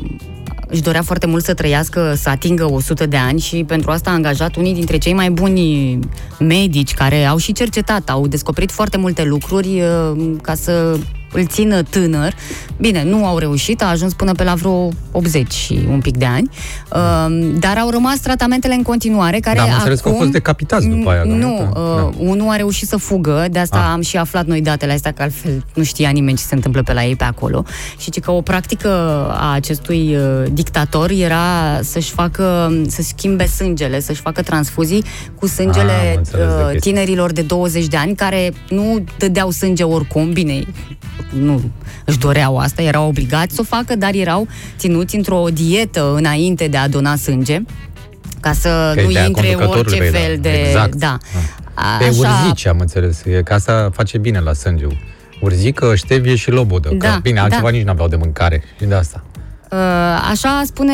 își dorea foarte mult să trăiască, să atingă 100 de ani și pentru asta a angajat unii dintre cei mai buni medici care au și cercetat, au descoperit foarte multe lucruri uh, ca să îl țină tânăr. Bine, nu au reușit, a ajuns până pe la vreo 80 și un pic de ani, uh, dar au rămas tratamentele în continuare care Da, am înțeles că au acum- fost decapitați după aia, Nu, nu? uh, Da. unul a reușit să fugă, de asta Ah. am și aflat noi datele astea, că altfel nu știa nimeni ce se întâmplă pe la ei pe acolo. Și ci că o practică a acestui uh, dictator era să-și facă, să schimbe sângele, să-și facă transfuzii cu Ah, am sângele înțeles de uh, chestia. tinerilor de 20 de ani care nu dădeau sânge oricum, bine, nu își doreau asta, erau obligați să o facă, dar erau ținuți într-o dietă înainte de a dona sânge ca să Că e nu de a intre conducătorului orice tăi, da. fel de... Exact. Da. Pe urzici, am înțeles. E că asta face bine la sânge. Urzică, ștevie și lobodă. Da, că, bine, altceva da. nici n-aveau de mâncare. Și de asta. Uh, Așa spune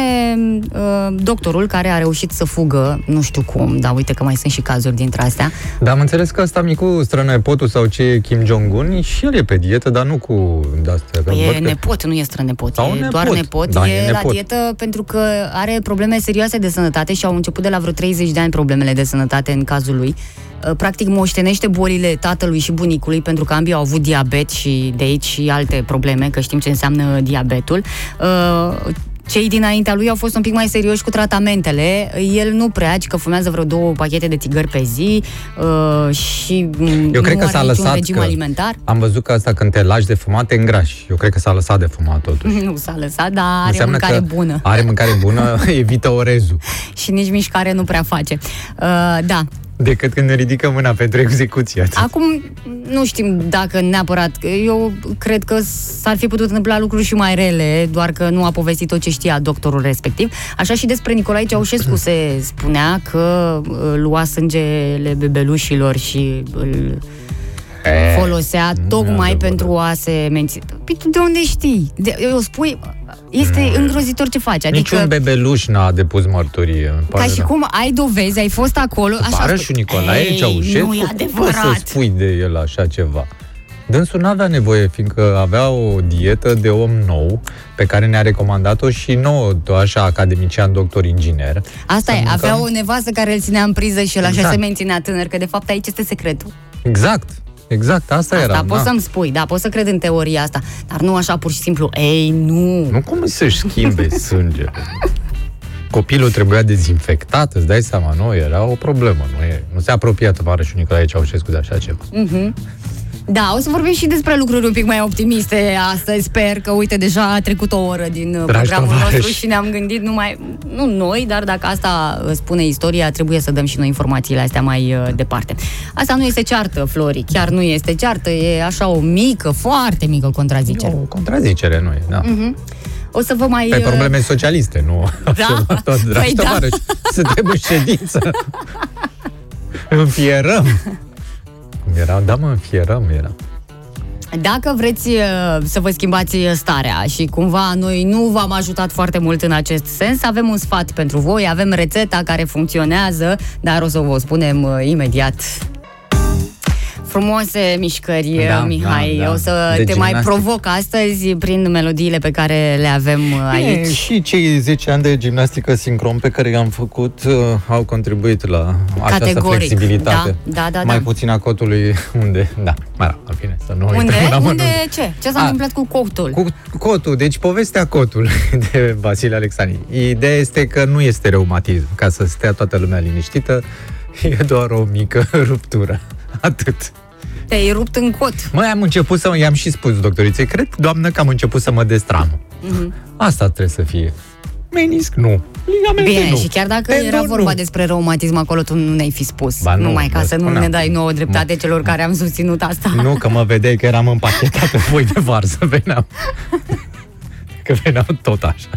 uh, doctorul care a reușit să fugă, nu știu cum, dar uite că mai sunt și cazuri dintre astea. Dar am înțeles că ăsta micu strănepotul sau ce e Kim Jong-un și el e pe dietă, dar nu cu de-astea. că Păi văd e că- nepot, nu e strănepot, Sau e nepot. doar nepot, Da, e, e la nepot. dietă pentru că are probleme serioase de sănătate și au început de la vreo 30 de ani problemele de sănătate în cazul lui. Uh, Practic moștenește bolile tatălui și bunicului pentru că ambii au avut diabet și de aici și alte probleme, că știm ce înseamnă diabetul. Uh, Cei dinaintea lui au fost un pic mai serioși cu tratamentele. El nu prea, ci că fumează vreo două pachete de țigări pe zi uh, și mm, Eu cred nu că are s-a niciun lăsat regim că alimentar. Am văzut că asta când te lași de fumat, te îngrași. Eu cred că s-a lăsat de fumat totuși. Nu s-a lăsat, dar are Înseamnă mâncare că bună. Are mâncare bună, evită orezul. și nici mișcare nu prea face. Uh, da. Decât când ne ridică mâna pentru execuție. Acum, nu știm dacă neapărat, eu cred că s-ar fi putut întâmpla lucruri și mai rele, doar că nu a povestit tot ce știa doctorul respectiv. Așa și despre Nicolae Ceaușescu se spunea că uh, lua sângele bebelușilor și îl E, folosea nu e tocmai adevărat. pentru a se menține. Păi tu de unde știi? De, eu spui, este îngrozitor ce faci. Adică, Niciun bebeluș n-a depus mărturie. îmi ca pare și rău. cum ai dovezi, ai fost acolo, așa Bară spui, și Nicolae "Ei, Ceaușescu, Nu e cum adevărat. poți să spui de el așa ceva? Dânsul nu avea nevoie, fiindcă avea o dietă de om nou, pe care ne-a recomandat-o și nouă, tot așa, academician, doctor inginer. Asta Să e, mâncăm- avea o nevastă care îl ținea în priză și el așa Exact. se menținea tânăr, că de fapt aici este secretul. Exact, exact, asta, Asta era. poți na. să-mi spui, da, pot să cred în teoria asta, dar nu așa pur și simplu, ei, nu. Nu cum să-și schimbe sângele. Copilul trebuia dezinfectat, îți dai seama, nu? Era o problemă, nu, e, nu se apropia tovarășul Nicolae Ceaușescu de așa ceva. Da, o să vorbim și despre lucruri un pic mai optimiste astăzi. Sper că, uite, deja a trecut o oră din uh, Dragi programul tovarăși. nostru și ne-am gândit numai, nu noi, dar dacă asta uh, spune istoria, trebuie să dăm și noi informațiile astea mai uh, departe. Asta nu este ceartă, Flori, chiar nu este ceartă, e așa o mică, foarte mică E contrazicere. o contrazicere, nu e, da. O să vă mai... Pe uh, probleme socialiste, nu? Da? Tot, dragi Păi da. tovarăși, suntem în ședință. Înfierăm. Era, da mă, înfierăm, era. Dacă vreți uh, să vă schimbați starea și cumva noi nu v-am ajutat foarte mult în acest sens, avem un sfat pentru voi, avem rețeta care funcționează, dar o să vă spunem uh, imediat. Frumoase mișcări, Da, Mihai. da, da. O să De te mai gimnastică. provoc astăzi prin melodiile pe care le avem uh, Bine, aici. și cei 10 ani de gimnastică sincron pe care i-am făcut uh, au contribuit la această Categoric. flexibilitate. Da, da, da, Mai da. puțin a cotului unde... Da, mă rog, în fine, să nu Unde? intrăm în Unde? amănunt. Ce? Ce s-a A, întâmplat cu cotul? Cu cotul, deci povestea cotul de Vasile Alexandri. Ideea este că nu este reumatism, ca să stea toată lumea liniștită, e doar o mică ruptură. Atât. Te-ai rupt în cot. Mai am început să, i-am și spus doctoriței, cred, doamnă, că am început să mă destram. Mhm. Asta trebuie să fie. Menisc, nu. Ligamente, Bine, nu. și chiar dacă Tendon, era vorba nu. despre reumatism acolo, tu nu ne-ai fi spus. Ba nu, Numai ca vă să nu spuneam. ne dai nouă dreptate celor care am susținut asta. Nu, că mă vedeai că eram împachetat în foi de varză, veneam. Că veneau tot așa.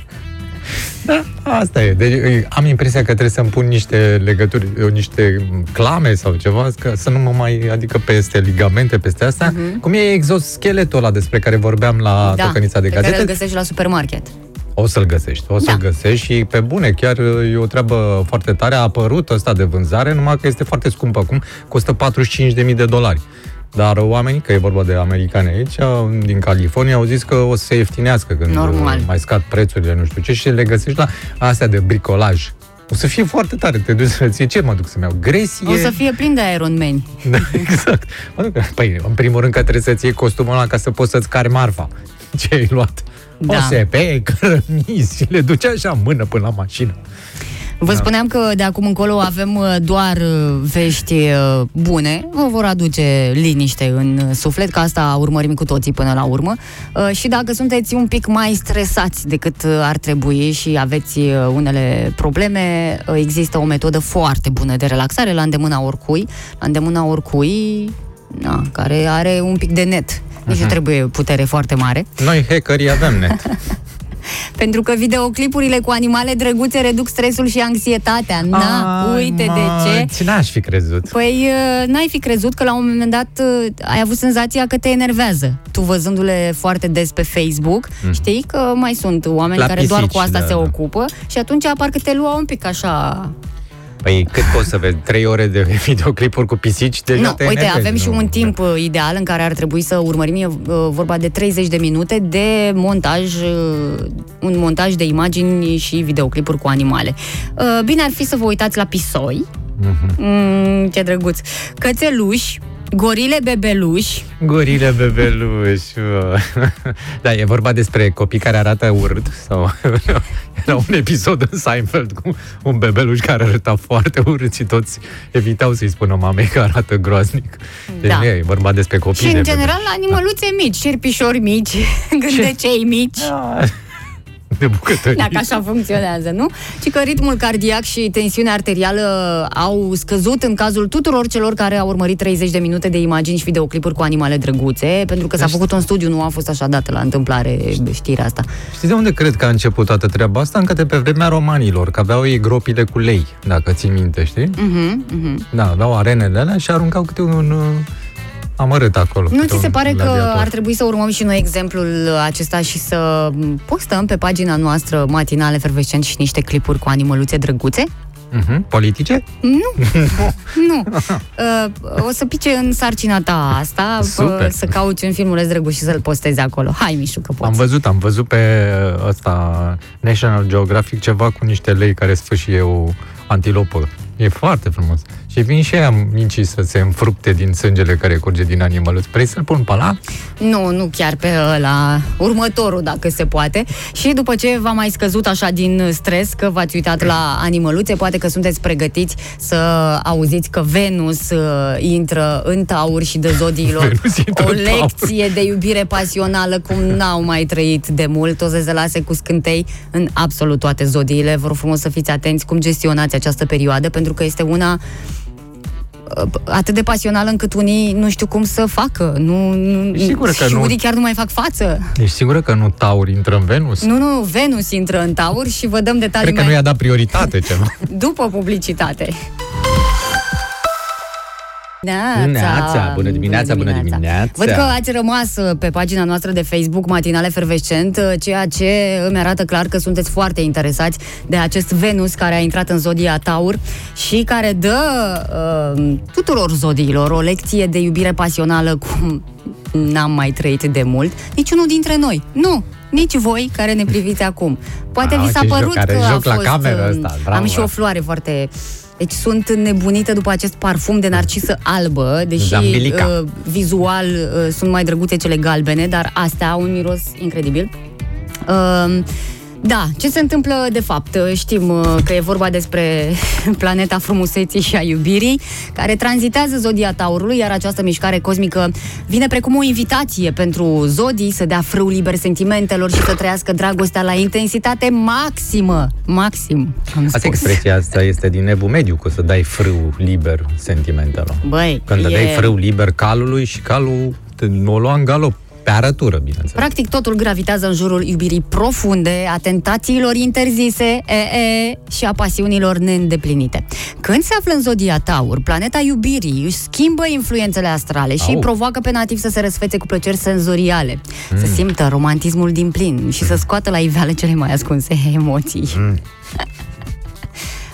Da, asta e. Deci îi- am impresia că trebuie să-mi pun niște legături, niște clame sau ceva, ca să nu mă mai, adică peste ligamente, peste asta, cum e exoscheletul ăla despre care vorbeam la da, tocănița de pe care îl gazete. găsești la supermarket. O să-l găsești, o să-l Da. găsești și pe bune, chiar e o treabă foarte tare. A apărut ăsta de vânzare, numai că este foarte scump acum, costă 45.000 de dolari. Dar oamenii, că e vorba de americani aici, din California, au zis că o să se ieftinească când Normal. mai scad prețurile, nu știu ce, și le găsești la astea de bricolaj. O să fie foarte tare, te duci să ție, ce mă duc să-mi iau? Gresie? O să fie plin de Iron Man. Da, exact. Mă duc, păi, în primul rând că trebuie să-ți iei costumul ăla ca să poți să-ți cari marfa. Ce ai luat? Da. OSP, cărămizi, le duce așa în mână până la mașină. Vă spuneam că de acum încolo avem uh, doar uh, vești uh, bune, vă vor aduce liniște în uh, suflet, că asta urmărim cu toții până la urmă. Uh, Și dacă sunteți un pic mai stresați decât uh, ar trebui și aveți uh, unele probleme, uh, există o metodă foarte bună de relaxare la îndemâna oricui, la îndemâna oricui na, care are un pic de net. Nici nu trebuie putere foarte mare. Noi hackerii avem net. Pentru că videoclipurile cu animale drăguțe reduc stresul și anxietatea. Na, Ai, uite de mă, ce. N-aș fi crezut. Păi uh, n-ai fi crezut că la un moment dat uh, ai avut senzația că te enervează. Tu văzându-le foarte des pe Facebook, știi că mai sunt oameni La care doar pisici, cu asta da, se da. ocupă și atunci parcă te lua un pic așa... Păi cât poți să vezi? Trei ore de videoclipuri cu pisici? Deja nu, te uite, enervezi, avem și nu? un timp uh, ideal în care ar trebui să urmărim, e uh, vorba de 30 de minute de montaj, uh, un montaj de imagini și videoclipuri cu animale. Uh, Bine ar fi să vă uitați la pisoi, Mhm. mm, ce drăguț, cățeluși, gorile bebeluși, Gorile bebeluși. bă. da, e vorba despre copii care arată urât sau era un episod în Seinfeld cu un bebeluș care arăta foarte urât și toți evitau să-i spună mamei că arată groaznic. Deci Da. nu e vorba despre copii Și, de în bebeluși. general, animăluțe mici, șerpișori mici, gândecei mici. Ah, De bucătării. Dacă așa funcționează, nu? Ci că ritmul cardiac și tensiunea arterială au scăzut în cazul tuturor celor care au urmărit 30 de minute de imagini și videoclipuri cu animale drăguțe, pentru că s-a Deci- făcut un studiu, nu a fost așa dată la întâmplare știrea asta. Știți de unde cred că a început toată treaba asta? Încă de pe vremea romanilor, că aveau ei gropile cu lei, dacă ții minte, știi? Mhm, mhm. Da, aveau arenele alea și aruncau câte un uh, amărât acolo. Nu câte ți se un pare că gladiator. ar trebui să urmăm și noi exemplul acesta și să postăm pe pagina noastră matinal efervescent și niște clipuri cu animăluțe drăguțe? Mhm. Politice? Nu, nu. Uh, o să pice în sarcina ta asta, uh, Super. să cauți un filmuleț drăguț și să-l postezi acolo. Hai, Mișu, că poți. Am văzut, am văzut pe ăsta National Geographic ceva cu niște lei care sfâșie o antilopă. E foarte frumos. Și vin și aia micii să se înfrupte din sângele care curge din animăluț. Vrei să-l pun pe ăla? Nu, nu chiar pe ăla, următorul, dacă se poate. Și după ce v-a mai scăzut așa din stres, că v-ați uitat la animăluțe, poate că sunteți pregătiți să auziți că Venus uh, intră în taur și de zodiilor Venus intră o în taur. lecție de iubire pasională cum n-au mai trăit de mult. O să se lase cu scântei în absolut toate zodiile. Vă rog frumos să fiți atenți cum gestionați această perioadă, pentru că este una uh, atât de pasională încât unii nu știu cum să facă. Nu, nu, E sigur că și nu. unii chiar nu mai fac față. Ești sigură că nu Taur intră în Venus? Nu, nu, Venus intră în taur și vă dăm detalii Cred că mai nu i-a dat prioritate ceva. după publicitate. Neața, bună dimineața, bună dimineața. Văd că ați rămas uh, pe pagina noastră de Facebook Matinale Fervescent, uh, ceea ce îmi arată clar că sunteți foarte interesați de acest Venus care a intrat în zodia Taur și care dă uh, tuturor zodiilor o lecție de iubire pasională cum n-am mai trăit de mult, niciunul dintre noi. Nu, nici voi care ne priviți acum. Poate Ah, vi s-a ce părut joc, are că a joc la fost... cameră uh, ăsta, bravo. am și o floare foarte... Deci sunt nebunită după acest parfum de narcisă albă, deși Zambilica. uh, vizual uh, sunt mai drăguțe cele galbene, dar astea au un miros incredibil. Uh, da, ce se întâmplă de fapt? Știm uh, că e vorba despre planeta frumuseții și a iubirii, care tranzitează zodia Taurului, iar această mișcare cosmică vine precum o invitație pentru zodii să dea frâu liber sentimentelor și să trăiască dragostea la intensitate maximă. Maxim, am Asta spus. expresia asta este din nebul mediu, că să dai frâu liber sentimentelor. Băi, Când e... dai frâu liber calului și calul te, o lua în galop, pe arătură, bineînțeles. Practic totul gravitează în jurul iubirii profunde, a tentațiilor interzise e, e, și a pasiunilor neîndeplinite. Când se află în zodia Taur, planeta iubirii își schimbă influențele astrale și Au. îi provoacă pe nativ să se răsfețe cu plăceri senzoriale, mm. să simtă romantismul din plin și să scoată la iveală cele mai ascunse emoții. Mm.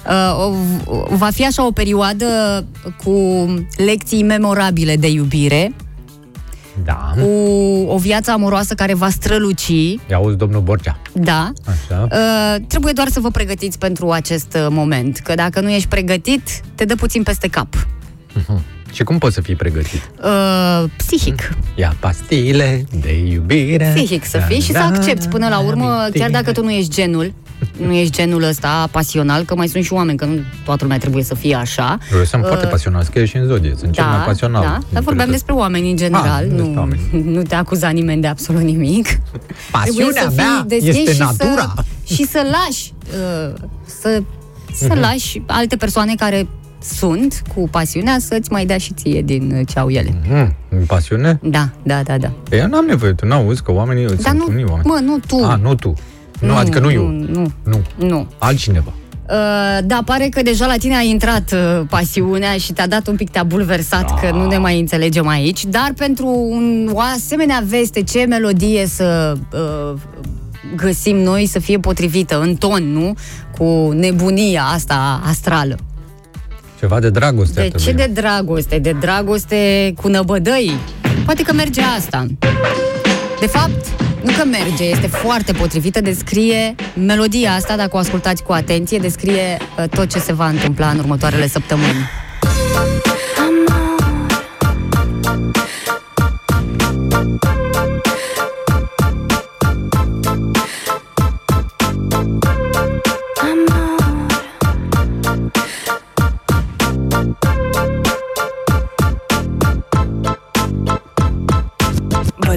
Uh, o- va fi așa o perioadă cu lecții memorabile de iubire, Da. cu o viață amoroasă care va străluci, Ia auzi, domnul Borcea. da. Așa. Uh, trebuie doar să vă pregătiți pentru acest uh, moment, că dacă nu ești pregătit, te dă puțin peste cap. Și cum poți să fii pregătit? Uh, psihic. Ia pastile de iubire. Psihic să fii și să accepti până la urmă, chiar dacă tu nu ești genul, nu ești genul ăsta pasional, că mai sunt și oameni, că nu toată lumea trebuie să fie așa. Eu sunt Uh, foarte pasional, că eu și în zodie, sunt cel mai pasional. Da, dar dintre vorbeam toți. despre oameni în general, Ah, despre nu, oameni. nu te acuza nimeni de absolut nimic. Trebuie Pasiunea să fii mea deschis este și natura. Să, și să lași, uh, să, să Mhm. lași alte persoane care sunt cu pasiunea să-ți mai dea și ție din uh, ce au ele. Mm, în pasiune? Da, da, da, da. Păi eu n-am nevoie, tu n-auzi că oamenii Dar sunt nu, unii oameni. mă, nu tu. A, nu tu. Nu, adică nu eu. Nu, nu, Nu. nu. Altcineva. Uh, da, pare că deja la tine a intrat uh, pasiunea și te-a dat un pic, te-a bulversat că nu ne mai înțelegem aici, dar pentru un, o asemenea veste, ce melodie să uh, găsim noi să fie potrivită, în ton, nu? Cu nebunia asta astrală. Ceva de dragoste ar De ce trebui. de dragoste? De dragoste cu năbădăi? Poate că merge asta. De fapt, nu că merge, este foarte potrivită, descrie melodia asta, dacă o ascultați cu atenție, descrie uh, tot ce se va întâmpla în următoarele săptămâni. Văd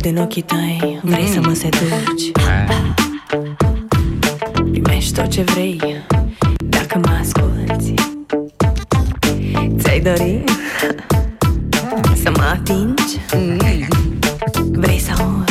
în ochii tăi, vrei să mă seduci? Primești tot ce vrei, dacă mă asculți Ți-ai dori să mă atingi? Vrei să auzi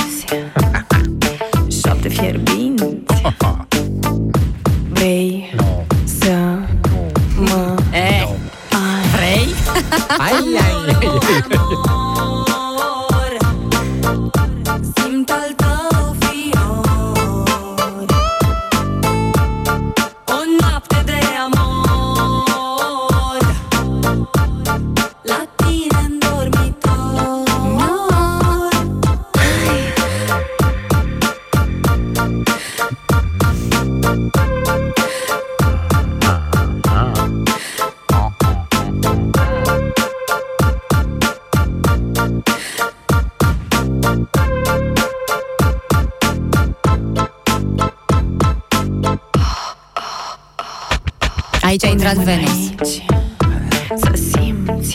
Aici a intrat Pune-mă Venus. aici, Să simți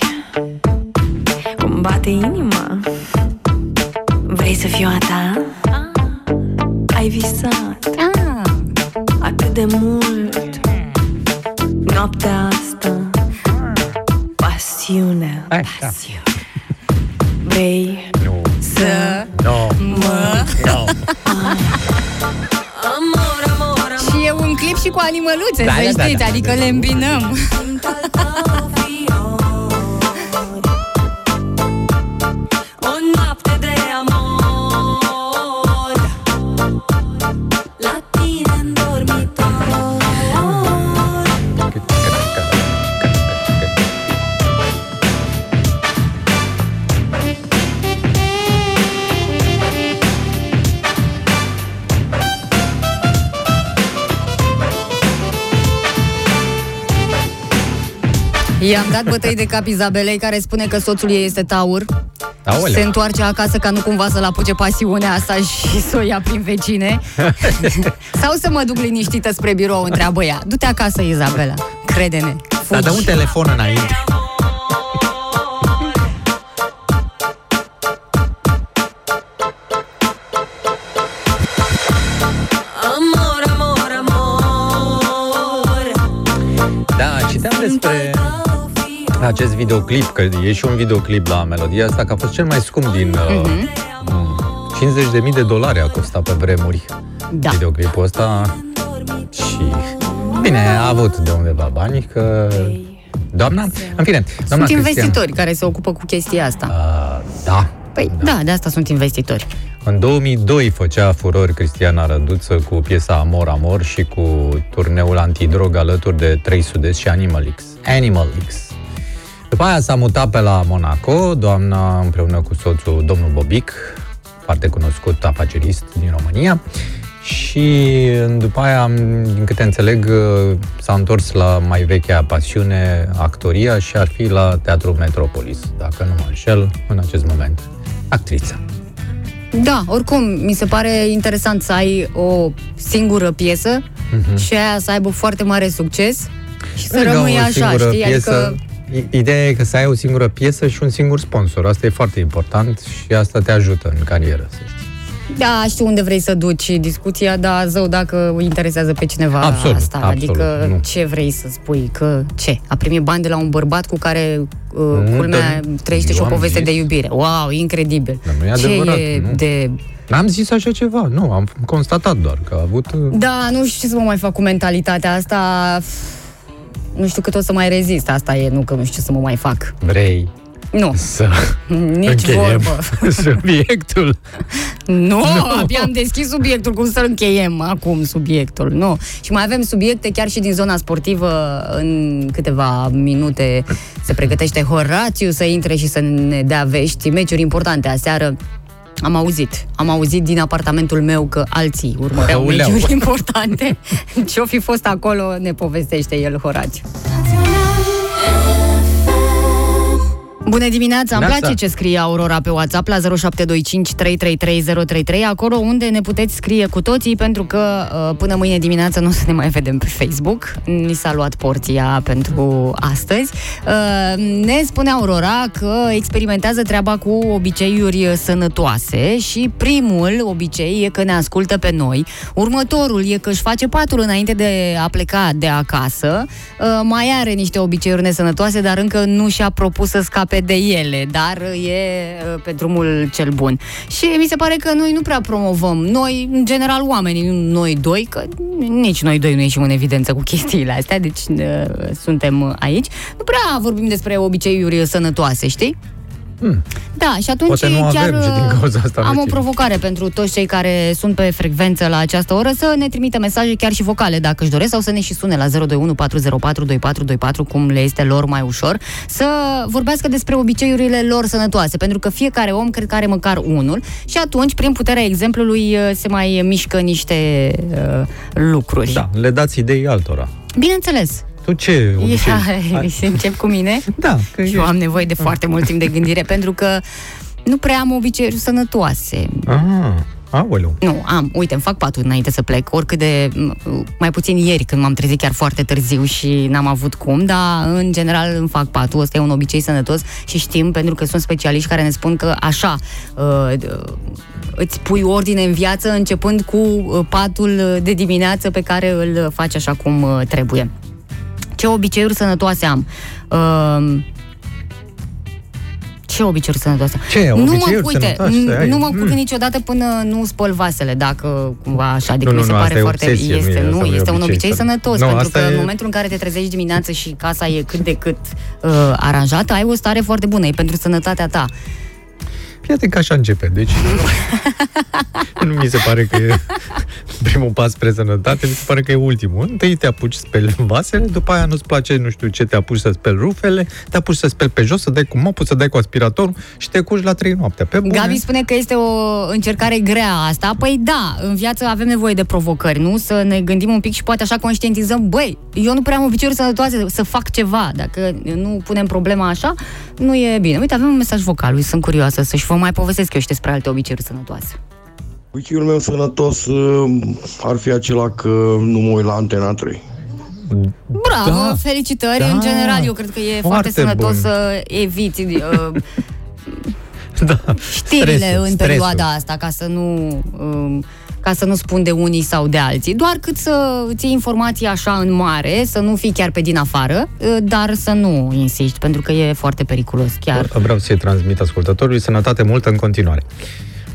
Cum bate inima Vrei să fiu a ta? Ai visat Ah, atât de mult Noaptea asta Pasiune Hai, da. Vrei Nu, să nu, mă... nu. Amor, amor, amor Și e un clip și cu animăluțe, Da, să da, da, știți, da, adică da. le I-am dat bătăi de cap Izabelei care spune că soțul ei este taur. Aolea. Se întoarce acasă ca nu cumva să-l apuce pasiunea asta și să o ia prin vecine. Sau să mă duc liniștită spre birou, întreabă ea. Du-te acasă, Izabela. Crede-ne. Dar dă un telefon înainte. Acest videoclip, că e și un videoclip la melodia asta, că a fost cel mai scump din... Uh, 50.000 de dolari a costat pe vremuri Da. videoclipul ăsta și... Bine, a avut de undeva bani, că... Doamna? În fine, doamna Sunt Cristian- investitori care se ocupă cu chestia asta. Uh, da. Păi, da, de asta sunt investitori. În 2002 făcea furori Cristiana Răduță cu piesa Amor Amor și cu turneul antidrog alături de 3 Sud și Animal X. Animal X. După aia s-a mutat pe la Monaco, doamna împreună cu soțul domnul Bobic, foarte cunoscut afacerist din România. Și după aia, din câte înțeleg, s-a întors la mai vechea pasiune, actoria, și ar fi la Teatrul Metropolis, dacă nu mă înșel, în acest moment. Actriță. Da, oricum, mi se pare interesant să ai o singură piesă și aia să aibă foarte mare succes și să Lângă rămâi o așa, singură știi? Piesă, Adică, i- Ideea e că să ai o singură piesă și un singur sponsor. Asta e foarte important și asta te ajută în carieră, să știi. da, știu unde vrei să duci discuția, dar zău dacă îi interesează pe cineva Absolut, asta. absolut, adică nu. ce vrei să spui? Că ce? A primit bani de la un bărbat cu care uh, Nu, culmea dar trăiește și eu o am poveste zis- de iubire. Wow, incredibil. Dar nu e ce adevărat, e nu. de N-am zis așa ceva, nu, am constatat doar că a avut... uh, Da, nu știu ce să mă mai fac cu mentalitatea asta. Nu știu cât o să mai rezist. Asta e, nu că nu știu ce să mă mai fac. Vrei Nu, să nici încheiem vorbă. subiectul. Nu, abia am deschis subiectul, cum să încheiem acum subiectul, nu. Și mai avem subiecte chiar și din zona sportivă, în câteva minute se pregătește Horațiu să intre și să ne dea vești, meciuri importante aseară. Am auzit, am auzit din apartamentul meu că alții urmăreau Aoleu. meciuri importante. Ce-o fi fost acolo, ne povestește el, Horațiu. Bună dimineața! Îmi Neața. place ce scrie Aurora pe WhatsApp la 0725 333033, acolo unde ne puteți scrie cu toții, pentru că uh, până mâine dimineață nu o să ne mai vedem pe Facebook. Ni s-a luat porția pentru astăzi. Uh, Ne spune Aurora că experimentează treaba cu obiceiuri sănătoase și primul obicei e că ne ascultă pe noi. Următorul e că își face patul înainte de a pleca de acasă. Uh, Mai are niște obiceiuri nesănătoase, dar încă nu și-a propus să scape de ele, dar e uh, pe drumul cel bun. Și mi se pare că noi nu prea promovăm, noi, în general, oamenii, nu noi doi, că nici noi doi nu ieșim în evidență cu chestiile astea, deci uh, suntem aici, nu prea vorbim despre obiceiuri sănătoase, știi? Da, și atunci Poate nu chiar avem și din cauza asta am ne o ținem. provocare pentru toți cei care sunt pe frecvență la această oră să ne trimită mesaje chiar și vocale dacă își doresc sau să ne și sune la 021 404 2424 cum le este lor mai ușor să vorbească despre obiceiurile lor sănătoase pentru că fiecare om cred că are măcar unul și atunci prin puterea exemplului uh, se mai mișcă niște uh, lucruri. Da, le dați idei altora. Bineînțeles. Tu ce obicei? Ia, să încep cu mine? Da, că Eu am nevoie de foarte mult timp de gândire pentru că nu prea am obiceiuri sănătoase. Ah, aoleu. Nu, am. Uite, îmi fac patul înainte să plec, oricât de... m- mai puțin ieri, când m-am trezit chiar foarte târziu și n-am avut cum, dar în general îmi fac patul. Ăsta e un obicei sănătos și știm, pentru că sunt specialiști care ne spun că așa uh, d- îți pui ordine în viață începând cu uh, patul de dimineață pe care îl faci așa cum uh, trebuie. Ce obiceiuri sănătoase am? Uh, ce obiceiuri sănătoase? Ce, nu mă, obiceiuri uite, sănătoase ai? nu mă Mm. culc niciodată până nu spăl vasele, dacă cumva așa, adică Nu, mi nu, se nu, pare asta e foarte... obsesie, nu este, e- nu, asta nu e este un obicei obicei sănătos. sănătos, Nu, pentru asta că e- în momentul în care te trezești dimineață și casa e cât de cât uh, aranjată, ai o stare foarte bună, e pentru sănătatea ta. Iată că așa începe. Deci nu mi se pare că e primul pas spre sănătate, mi se pare că e ultimul. Întâi te apuci să speli vasele, după aia nu-ți place nu știu ce, te apuci să speli rufele, te apuci să speli pe jos, să dai cu mopul, să dai cu aspiratorul și te culci la 3 noaptea. Pe bune. Gabi spune că este o încercare grea asta. Păi da, în viață avem nevoie de provocări, nu? Să ne gândim un pic și poate așa conștientizăm, băi, eu nu prea am obiceiuri sănătoase să fac ceva. Dacă nu punem problema așa, nu e bine. Uite, avem un mesaj vocal, lui, sunt curioasă să-și vă mai povestesc eu și despre alte obiceiuri sănătoase. Obiceiul meu sănătos uh, ar fi acela că nu mă uit la Antena 3. Bravo, Da, felicitări. da. În general, eu cred că e foarte, Foarte sănătos bun. să eviți uh, da. știrile Stresul, în perioada stresul. asta, ca să nu... Um, ca să nu spun de unii sau de alții, doar cât să ții informații așa în mare, să nu fii chiar pe din afară, uh, dar să nu insiști, pentru că e foarte periculos chiar. Vreau să-i transmit ascultătorului sănătate multă în continuare.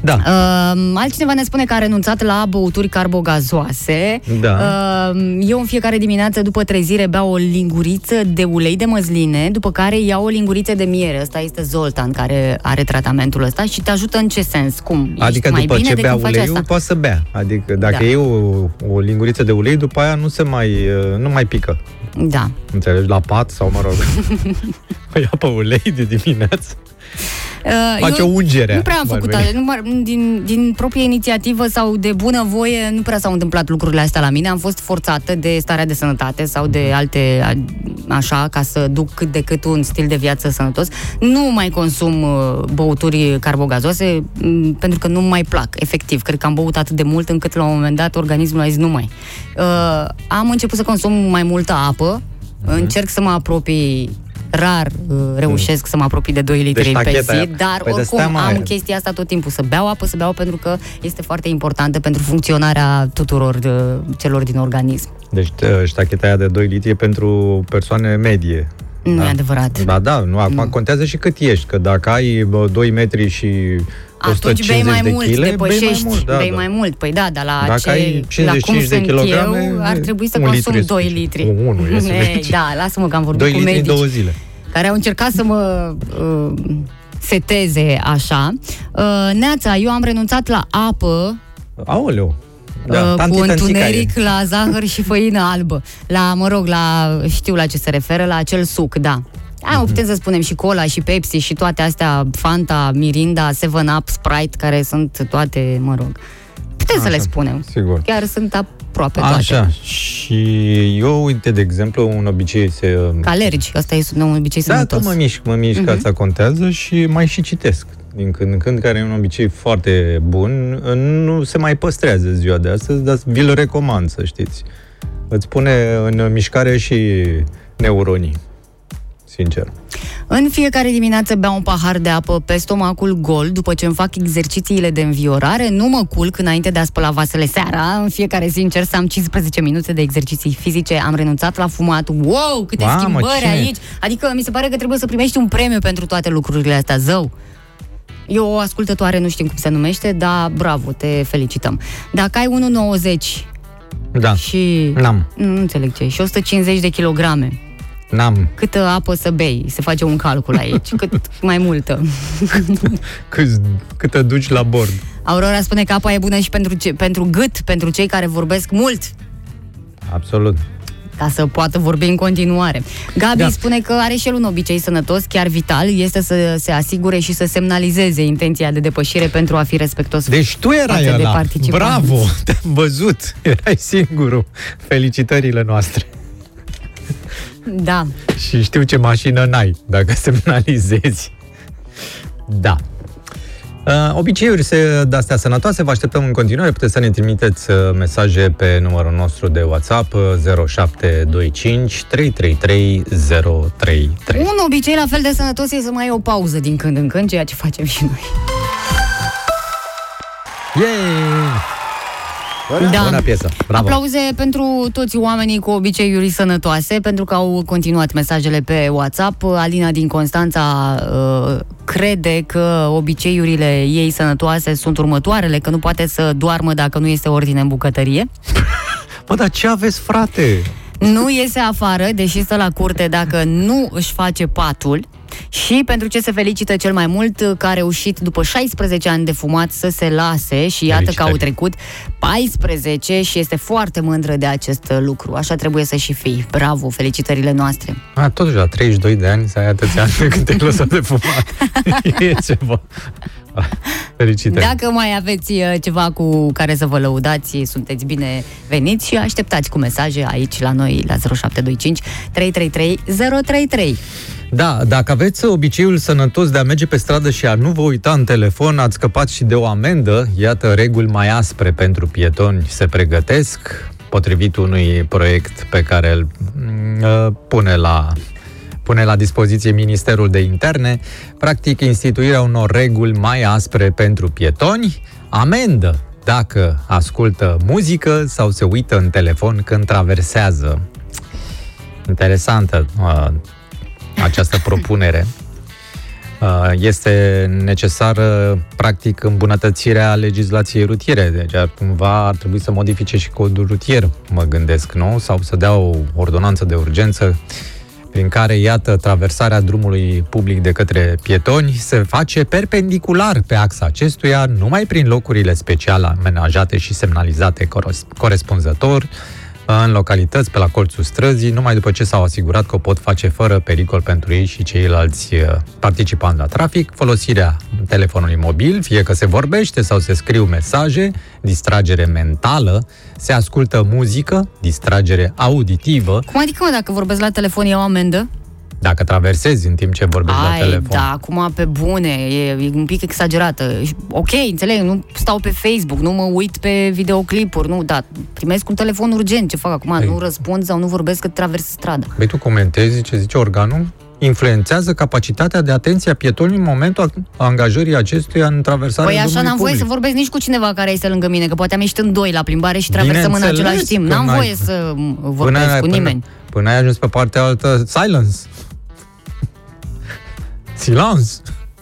Da. Uh, altcineva ne spune că a renunțat la băuturi carbogazoase. Da. Uh, eu în fiecare dimineață după trezire beau o linguriță de ulei de măsline, după care iau o linguriță de miere. Ăsta este Zoltan care are tratamentul ăsta și te ajută în ce sens? Cum? Ești Adică mai după bine ce de bea când faci uleiul, asta? poate să bea. Adică dacă Da. e o, o linguriță de ulei, după aia nu se mai, uh, nu mai pică. Da. Înțelegi? La pat sau, mă rog, o ia pe ulei de dimineață. Uh, Face eu o ungere. Nu prea am făcut asta. Nu, mă- din, din proprie inițiativă sau de bună voie, nu prea s-au întâmplat lucrurile astea la mine. Am fost forțată de starea de sănătate sau de alte, a- așa, ca să duc cât de cât un stil de viață sănătos. Nu mai consum uh, băuturi carbogazoase m, pentru că nu mai plac, efectiv. Cred că am băut atât de mult încât la un moment dat organismul a zis nu mai. Uh, am început să consum mai multă apă. Mhm. Încerc să mă apropii rar uh, reușesc să mă apropii de 2 litri pe tacheta zi, aia. dar Păi de oricum stea, mă, am aia. chestia asta tot timpul, să beau apă, să beau pentru că este foarte importantă pentru funcționarea tuturor uh, celor din organism. Deci uh, ștacheta aia de 2 litri e pentru persoane medie. Nu e adevărat. Ba da, nu, acum contează și cât ești, că dacă ai bă, 2 metri și 150 Atunci bei mai de mult, kg, depășești, bei mai mult, da, bei da. mai mult. Păi da, dar la Dacă ce, ai la cum 55 de sunt kilograme, eu, ar trebui să un consum litru e 2 suficient. litri. Unul e Ei, suficient. Da, lasă-mă că am vorbit 2 cu litri în medici două zile. Care au încercat să mă uh, seteze așa. Uh, Neața, eu am renunțat la apă Aoleu. da, Da, cu tanti, tanti, întuneric care. la zahăr și făină albă. La, mă rog, la, știu la ce se referă, la acel suc, da. A, Mhm. putem să spunem și cola, și Pepsi, și toate astea, Fanta, Mirinda, 7-Up, Sprite, care sunt toate, mă rog, putem să Așa, le spunem. sigur. Chiar sunt aproape toate. Așa, și eu, uite, de exemplu, un obicei se... Ca alergi, asta e un obicei Da, sănătos. tot mă mișc, mă mișc, Mhm. uh-huh. asta contează și mai și citesc. Din când în când, care e un obicei foarte bun, nu se mai păstrează ziua de astăzi, dar vi-l recomand, să știți. Îți pune în mișcare și neuronii, sincer. În fiecare dimineață beau un pahar de apă pe stomacul gol după ce îmi fac exercițiile de înviorare. Nu mă culc înainte de a spăla vasele seara. În fiecare zi încerc să am 15 minute de exerciții fizice. Am renunțat la fumat. Wow, câte Mamă, schimbări cine? aici! Adică mi se pare că trebuie să primești un premiu pentru toate lucrurile astea. Zău! Eu o ascultătoare, nu știm cum se numește, dar bravo, te felicităm. Dacă ai 1,90 Da, și... N-am. Nu înțeleg ce. Și 150 de kilograme. N-am. Câtă apă să bei? Se face un calcul aici. Cât mai multă. Cât, cât te duci la bord. Aurora spune că apa e bună și pentru, ce, pentru gât, pentru cei care vorbesc mult, Absolut. ca să poată vorbi în continuare. Gabi Da. spune că are și el un obicei sănătos, chiar vital, este să se asigure și să semnalizeze intenția de depășire pentru a fi respectos Deci tu erai față de ăla. participanți. Bravo, te-am văzut. Erai singurul. Felicitările noastre. Da. Și știu ce mașină n-ai, dacă semnalizezi. Da. Uh, obiceiuri se, de astea sănătoase, vă așteptăm în continuare. Puteți să ne trimiteți uh, mesaje pe numărul nostru de WhatsApp uh, 0725 333 033. Un obicei la fel de sănătos e să mai ai o pauză din când în când, ceea ce facem și noi. Yay! Da. Bună piesă. Bravo. Aplauze pentru toți oamenii cu obiceiuri sănătoase, pentru că au continuat mesajele pe WhatsApp. Alina din Constanța uh, crede că obiceiurile ei sănătoase sunt următoarele, că nu poate să doarmă dacă nu este ordine în bucătărie. Bă, dar ce aveți, frate? Nu iese afară, deși stă la curte dacă nu își face patul. Și pentru ce se felicită cel mai mult, că a reușit după 16 ani de fumat să se lase și iată că au Felicitări. trecut 14 și este foarte mândră de acest lucru. Așa trebuie să și fii. Bravo, felicitările noastre. A, totuși, la 32 de ani să ai atâția ani de când te-ai lăsat de fumat. e ceva. Felicitări. Dacă mai aveți uh, ceva cu care să vă lăudați, sunteți bine veniți și așteptați cu mesaje aici la noi la 0725 333 033. Da, dacă aveți obiceiul sănătos de a merge pe stradă și a nu vă uita în telefon, ați scăpat și de o amendă. Iată, reguli mai aspre pentru pietoni se pregătesc, potrivit unui proiect pe care îl mm, uh, pune la pune la dispoziție Ministerul de Interne, practic instituirea unor reguli mai aspre pentru pietoni, amendă dacă ascultă muzică sau se uită în telefon când traversează. Interesantă uh, această propunere. Uh, Este necesară, practic, îmbunătățirea legislației rutiere. Deci, ar, cumva, ar trebui să modifice și codul rutier, mă gândesc, nu? Sau să dea o ordonanță de urgență prin care, iată, traversarea drumului public de către pietoni se face perpendicular pe axa acestuia, numai prin locurile special amenajate și semnalizate coros- corespunzător, în localități pe la colțul străzii, numai după ce s-au asigurat că o pot face fără pericol pentru ei și ceilalți uh, participanți la trafic, folosirea telefonului mobil, fie că se vorbește sau se scriu mesaje, distragere mentală, se ascultă muzică, distragere auditivă, Cum adică, mă, dacă vorbesc la telefon, iau amendă? Dacă traversezi în timp ce vorbești la Ai, telefon. da, acum pe bune, e, e un pic exagerată. Ok, înțeleg, nu stau pe Facebook, nu mă uit pe videoclipuri, nu, da, primesc un telefon urgent, ce fac acum, Ei. nu răspund sau nu vorbesc că travers strada. Băi, tu comentezi ce zice organul? Influențează capacitatea de atenție a pietonului în momentul angajării acestuia în traversarea Păi așa drumului n-am voie public. să vorbesc nici cu cineva care este lângă mine, că poate am ieșit în doi la plimbare și traversăm în Bineînțeles același timp. că N-am n-ai- voie să m, vorbesc ai- cu nimeni. Până, până ai ajuns pe partea altă, silence. Silence.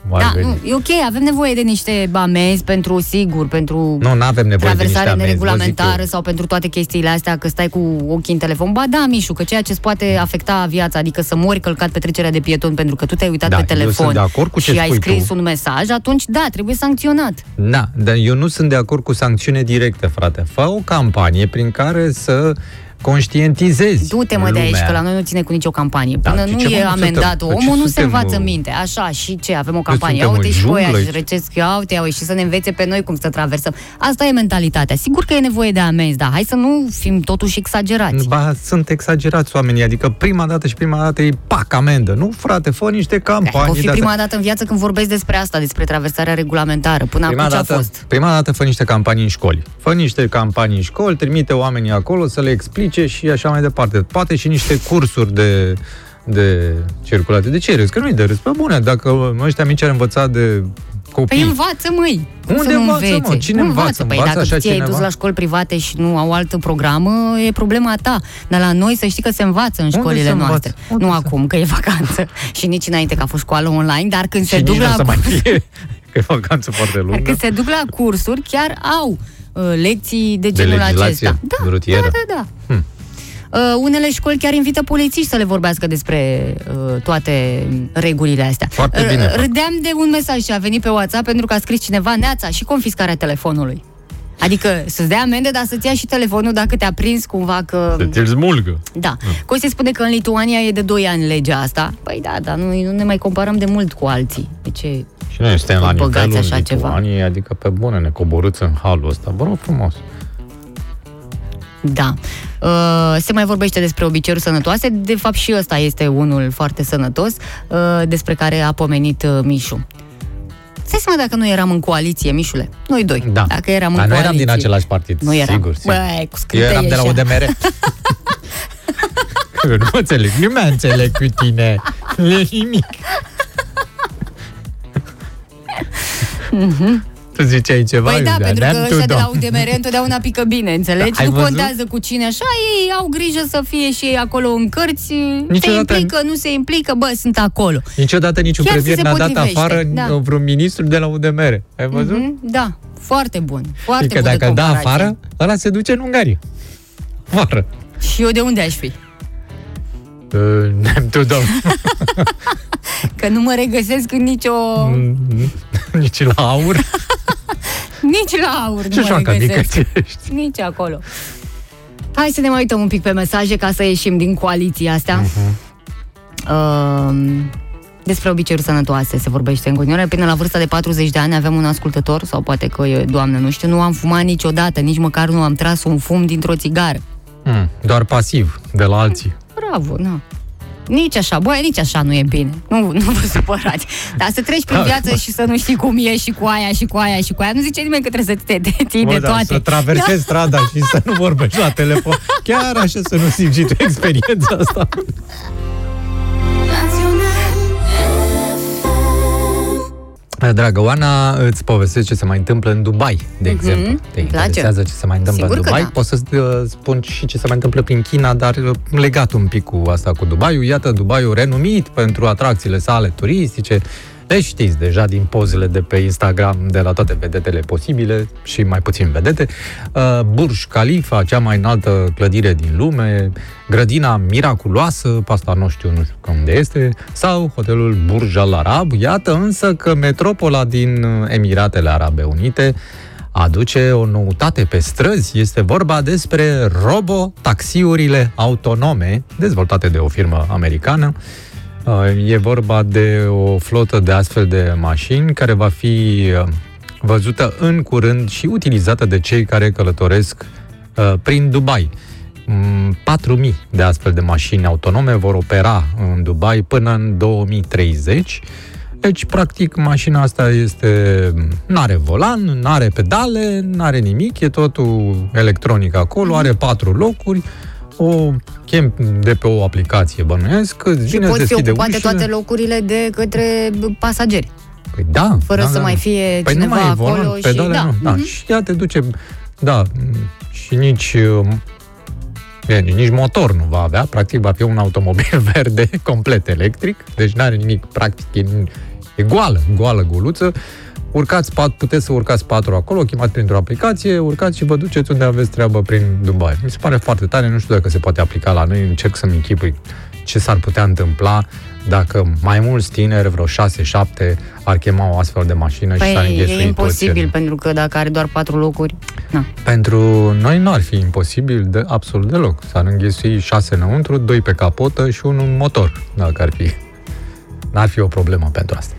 Cum ar Da, veni. nu, e ok, avem nevoie de niște amenzi pentru, sigur, pentru Nu, nu avem nevoie de niște traversare amenzi, vă zic neregulamentară eu. sau pentru toate chestiile astea, că stai cu ochii în telefon. Ba da, Mișu, că ceea ce îți poate afecta viața, adică să mori călcat pe trecerea de pieton pentru că tu te-ai uitat Da, pe eu telefon sunt de acord cu ce și ai spui scris tu. un mesaj, atunci da, trebuie sancționat. Da, dar eu nu sunt de acord cu sancțiune directă, frate. Fă o campanie prin care să conștientizezi Du-te mă de aici, lumea. că la noi nu ține cu nicio campanie. Da, Până ce- nu ce, mă, e nu amendat suntem- ce omul, nu se suntem, învață uh, minte. Așa, și ce? Avem o campanie. Ia suntem uite în și voi junglă și aici? recesc, ia uite, ia uite, și să ne învețe pe noi cum să traversăm. Asta e mentalitatea. Sigur că e nevoie de amenzi, dar hai să nu fim totuși exagerați. Ba, sunt exagerați oamenii, adică prima dată și prima dată e pac amendă. Nu, frate, fă niște O campanii. fi de-astea. prima dată în viață când vorbesc despre asta, despre traversarea regulamentară. Până Prima acum ce a dată, fost? prima dată fă niște campanii în școli. Fă niște campanii în școli, trimite oamenii acolo să le explice și așa mai departe. Poate și niște cursuri de, de circulație. De ce râzi? Că nu-i de râs. Pe bune, dacă ăștia mici ar învăța de copii. Păi învață, măi! Cum Unde să nu învață, mă? învețe? Cine nu învață? Păi Învață dacă așa ți-ai dus cineva? la școli private și nu au altă programă, e problema ta. Dar la noi să știi că se învață în Unde școlile se învață? noastre. Unde nu se- acum, că e vacanță. și nici înainte că a fost școală online, dar când se și duc nici nu o la să mai fie, că e vacanță foarte Dar lungă. când se duc la cursuri, chiar au uh, lecții de De genul legislație acesta. Da, rutieră. da, da. da. Hmm. Uh, unele școli chiar invită polițiști să le vorbească despre uh, toate regulile astea. Foarte bine R- fac. Râdeam de un mesaj ce a venit pe WhatsApp pentru că a scris cineva neața și confiscarea telefonului. Adică să-ți dea amende, dar să-ți ia și telefonul dacă te-a prins cumva că... Să ți-l smulgă. Da. Costi spune că în Lituania e de 2 ani legea asta. Păi da, dar nu, nu ne mai comparăm de mult cu alții. De ce? Și noi suntem la Băgați nivelul așa în ceva. Lituaniei, adică pe bune, ne coborâți în halul ăsta. Vă rog frumos. Da. Uh, se mai vorbește despre obiceiuri sănătoase. De fapt, și ăsta este unul foarte sănătos, uh, despre care a pomenit uh, Mișu. Stai seama dacă nu eram în coaliție, Mișule. Noi doi. Da. Dacă eram Dar în nu coaliție. eram din același partid. Nu eram. Sigur, sigur. Băi, cu Eu scânteie eram de la așa. UDMR. Eu nu mă înțeleg, nu mă înțeleg cu tine. Nu e nimic. Tu ziceai ceva? Păi da, Iulia, pentru că ne-am ăștia tu, de la da. UDMR întotdeauna pică bine, înțelegi? Da, ai nu văzut? contează cu cine așa, ei au grijă să fie și ei acolo în cărți, se Niciodată- implică, nu se implică, bă, sunt acolo. Niciodată niciun Chiar premier se n-a dat potrivește, afară da. vreun ministru de la UDMR. Ai văzut? Mhm, Da, foarte bun, foarte Adică bună dacă îl da comparație. afară, ăla se duce în Ungaria. Afară. Și eu de unde aș fi? Uh, name to dom. Că nu mă regăsesc în nicio... Nici la aur. Nici la aur nu Și așa mă că mică regăsesc. ce ești. Nici acolo. Hai să ne mai uităm un pic pe mesaje ca să ieșim din coaliția asta. Mhm. Uh, despre obiceiuri sănătoase se vorbește în continuare. Până la vârsta de 40 de ani aveam un ascultător, sau poate că e doamnă, nu știu, nu am fumat niciodată, nici măcar nu am tras un fum dintr-o țigară. Mm, doar pasiv, de la alții. Bravo, na. Nici așa, băi, nici așa nu e bine. Nu, nu vă supărați. Dar să treci prin Da. viață și să nu știi cum e și cu aia și cu aia și cu aia. Nu zice nimeni că trebuie să te, te ții Bă, de da, toate. să traversezi strada și să nu vorbești la telefon. Chiar așa să nu simți și tu experiența asta. Dragă Oana, îți povestesc ce se mai întâmplă în Dubai, de Mhm, exemplu. Te îmi place. interesează ce se mai întâmplă Sigur în că Dubai? da. Pot să spun și ce se mai întâmplă prin China, dar uh, legat un pic cu asta cu Dubaiul. Iată, Dubaiul renumit pentru atracțiile sale turistice. Le știți deja din pozele de pe Instagram de la toate vedetele posibile și mai puțin vedete. Uh, Burj Khalifa, cea mai înaltă clădire din lume, grădina miraculoasă, pe asta nu știu, nu știu unde este, sau hotelul Burj Al Arab. Iată însă că metropola din uh, Emiratele Arabe Unite aduce o noutate pe străzi. Este vorba despre robotaxiurile autonome, dezvoltate de o firmă americană. Uh, E vorba de o flotă de astfel de mașini care va fi uh, văzută în curând și utilizată de cei care călătoresc uh, prin Dubai. Mm, 4.000 de astfel de mașini autonome vor opera în Dubai până în 2030. Deci, practic, mașina asta este... N-are volan, n-are pedale, n-are nimic, e totul electronic acolo, are patru locuri, o chem de pe o aplicație, bănuiesc, îți Și vine, îți poți fi deschide ocupat de ușile. toate locurile de către pasageri. Păi da. Fără da, să da. mai fie păi cineva nu mai e acolo volan, și- pedale, da. nu. Da. Mhm. Și ea te duce, da, și nici um, Bine, nici motor nu va avea, practic va fi un automobil verde complet electric, deci nu are nimic, practic e, e goală, goală goluță. Urcați pat, puteți să urcați patru acolo, chemați printr-o aplicație, urcați și vă duceți unde aveți treabă prin Dubai. Mi se pare foarte tare, nu știu dacă se poate aplica la noi, încerc să-mi închipui ce s-ar putea întâmpla dacă mai mulți tineri, vreo 6-7, ar chema o astfel de mașină și s-ar Păi înghesui e imposibil, toți în- pentru că dacă are doar patru locuri... Na. pentru noi nu ar fi imposibil de absolut deloc. S-ar înghesui șase înăuntru, doi pe capotă și unul în motor, dacă ar fi. N-ar fi o problemă pentru asta.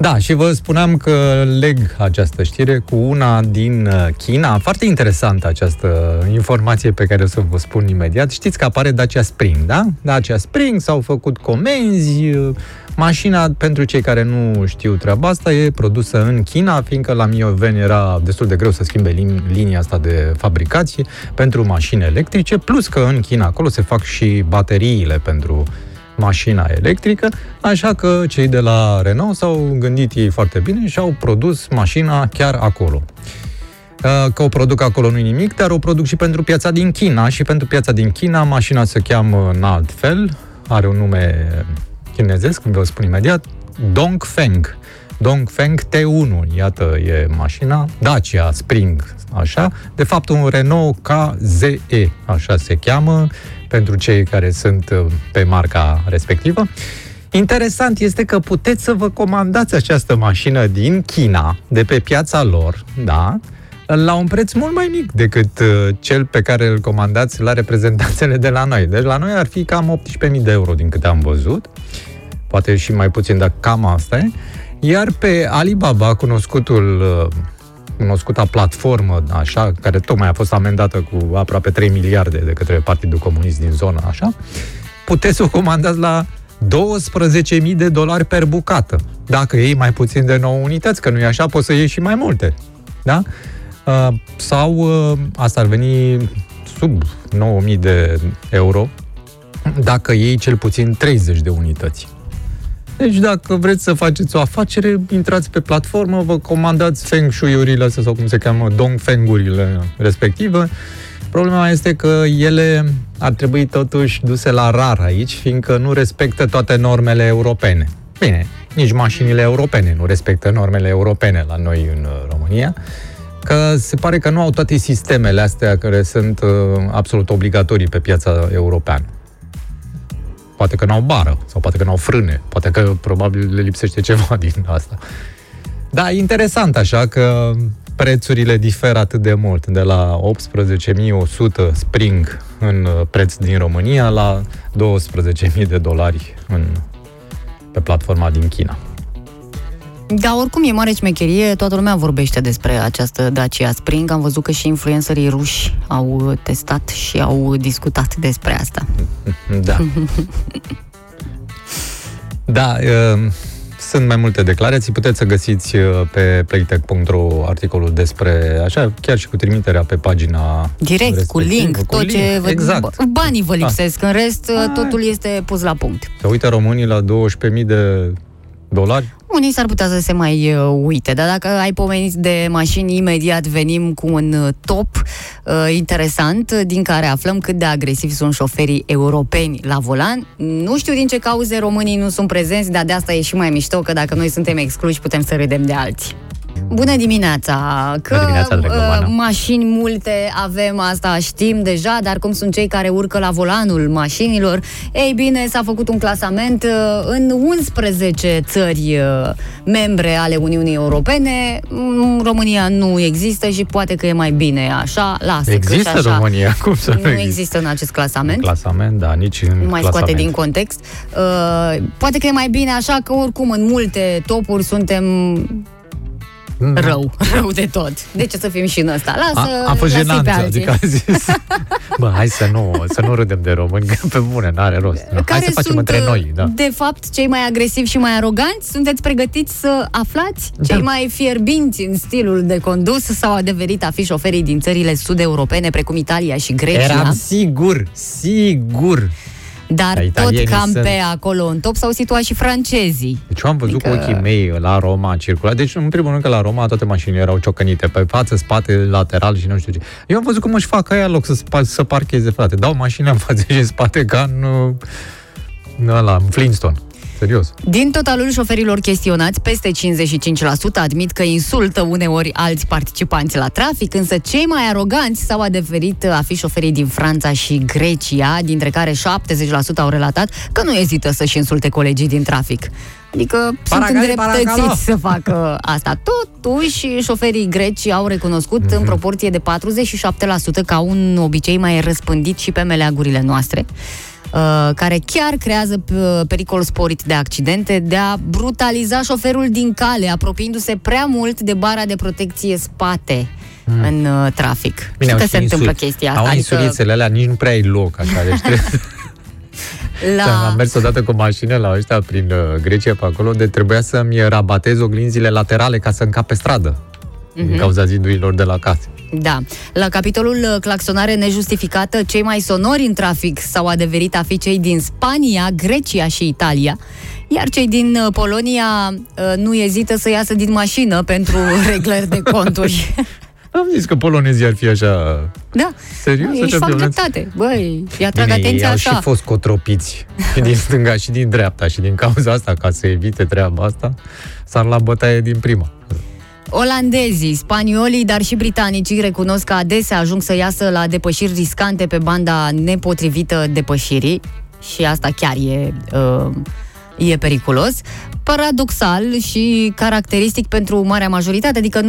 Da, și vă spuneam că leg această știre cu una din uh, China. Foarte interesantă această informație pe care o să vă spun imediat. Știți că apare Dacia Spring, da? Dacia Spring, s-au făcut comenzi, uh, Mașina, pentru cei care nu știu treaba asta, e produsă în China, fiindcă la Mioveni era destul de greu să schimbe lin- linia asta de fabricație pentru mașini electrice, plus că în China acolo se fac și bateriile pentru mașina electrică, așa că cei de la Renault s-au gândit ei foarte bine și au produs mașina chiar acolo. Uh, Că o produc acolo nu nimic, dar o produc și pentru piața din China. Și pentru piața din China mașina se cheamă în alt fel, are un nume chinezesc, vă spun imediat, Dongfeng. Dongfeng T1, iată e mașina, Dacia Spring, așa, de fapt un Renault KZE, așa se cheamă, pentru cei care sunt uh, pe marca respectivă. Interesant este că puteți să vă comandați această mașină din China, de pe piața lor, da, la un preț mult mai mic decât uh, cel pe care îl comandați la reprezentanțele de la noi. Deci la noi ar fi cam 18.000 de euro din câte am văzut, poate și mai puțin, dar cam asta e. Iar pe Alibaba, cunoscutul uh, cunoscuta platformă, așa, care tocmai a fost amendată cu aproape 3 miliarde de către Partidul Comunist din zonă, așa, puteți să o comandați la 12.000 de dolari per bucată. Dacă iei mai puțin de 9 unități, că nu e așa, poți să iei și mai multe. Da? Uh, sau uh, asta ar veni sub 9.000 de euro dacă iei cel puțin 30 de unități. Deci dacă vreți să faceți o afacere, intrați pe platformă, vă comandați feng shui-urile astea, sau cum se cheamă, dong feng-urile respective. Problema este că ele ar trebui totuși duse la rar aici, fiindcă nu respectă toate normele europene. Bine, nici mașinile europene nu respectă normele europene la noi în uh, România, că se pare că nu au toate sistemele astea care sunt uh, absolut obligatorii pe piața europeană. Poate că n-au bară, sau poate că n-au frâne, poate că probabil le lipsește ceva din asta. Da, interesant așa că prețurile diferă atât de mult, de la 18.100 Spring în uh, preț din România la 12.000 de dolari în, pe platforma din China. Da, oricum e mare șmecherie, toată lumea vorbește despre această Dacia Spring. Am văzut că și influencerii ruși au testat și au discutat despre asta. Da. da, uh, sunt mai multe declarații, puteți să găsiți uh, pe playtech.ro articolul despre, așa, chiar și cu trimiterea pe pagina Direct, cu respectivă, link, cu tot link, ce... vă- Exact. b- Banii vă lipsesc, în rest Ah. totul este pus la punct. Se uită românii la 12.000 de dolari? Unii s-ar putea să se mai uh, uite, dar dacă ai pomenit de mașini, imediat venim cu un uh, top uh, interesant uh, din care aflăm cât de agresivi sunt șoferii europeni la volan. Nu știu din ce cauze românii nu sunt prezenți, dar de asta e și mai mișto, că dacă noi suntem excluși, putem să râdem de alții. Bună dimineața! Că Bună dimineața, dragă uh, Oana. mașini multe avem, asta știm deja, dar cum sunt cei care urcă la volanul mașinilor? Ei bine, s-a făcut un clasament uh, în 11 țări uh, membre ale Uniunii Europene. Mm, România nu există și poate că e mai bine așa. Lasă că și Există așa. România, cum să nu, Nu existe? există în acest clasament. Clasament, da, nici în Nu mai clasament. scoate din context. Uh, poate că e mai bine așa că oricum în multe topuri suntem Mm. rău, rău de tot. De ce să fim și în ăsta? Lasă, A, a fost lasă-i jenant, pe alții. adică a zis Bă, hai să nu, să nu râdem de români Că pe bune, n-are rost nu. Hai care să facem sunt, între noi da. de fapt, cei mai agresivi și mai aroganți? Sunteți pregătiți să aflați? Cei Da. mai fierbinți în stilul de condus sau adeverit a fi șoferii din țările sud-europene, precum Italia și Grecia? Eram sigur, sigur Dar Dar tot italienii cam sunt- pe acolo în top s-au situat și francezii. Deci eu am văzut Adică- cu ochii mei la Roma circula. Deci, în primul rând că la Roma toate mașinile erau ciocănite, pe față, spate, lateral și nu știu ce. Eu am văzut cum își fac aia loc să, spa- să parcheze, frate. Dau mașina în față și în spate ca în, uh, în ăla, în Flintstone. Serios. Din totalul șoferilor chestionați, peste 55% admit că insultă uneori alți participanți la trafic, însă cei mai aroganți s-au adeverit a fi șoferii din Franța și Grecia, dintre care 70% au relatat că nu ezită să-și insulte colegii din trafic. Adică Paragale, sunt paragalo. îndreptățiți să facă asta. Totuși, șoferii greci au recunoscut Mhm. în proporție de 47% ca un obicei mai răspândit și pe meleagurile noastre uh, care chiar creează p- pericol sporit de accidente, de a brutaliza șoferul din cale, apropiindu-se prea mult de bara de protecție spate în uh, trafic. Știi au că și se întâmplă insuli- chestia asta. Au adică insurițele alea, nici nu prea ai loc, așa, deci trebuie... Da. Am la... mers odată cu mașină la ăștia prin uh, Grecia pe acolo, de trebuia să-mi rabatez oglinzile laterale ca să încap pe stradă. Din cauza zidurilor de la casă. Da. La capitolul uh, claxonare nejustificată, cei mai sonori în trafic s-au adeverit a fi cei din Spania, Grecia și Italia, iar cei din uh, Polonia uh, nu ezită să iasă din mașină pentru reglări de conturi. Am zis că polonezii ar fi așa... Da. Serios? Ei Așa fac violenți? dreptate. Băi, îi atrag Bine, ei atenția au așa. și fost cotropiți și din stânga și din dreapta și din cauza asta, ca să evite treaba asta, s-ar la bătaie din prima. Olandezii, spaniolii, dar și britanicii recunosc că adesea ajung să iasă la depășiri riscante pe banda nepotrivită depășirii și asta chiar e, uh, e periculos. Paradoxal și caracteristic pentru marea majoritate, adică 97%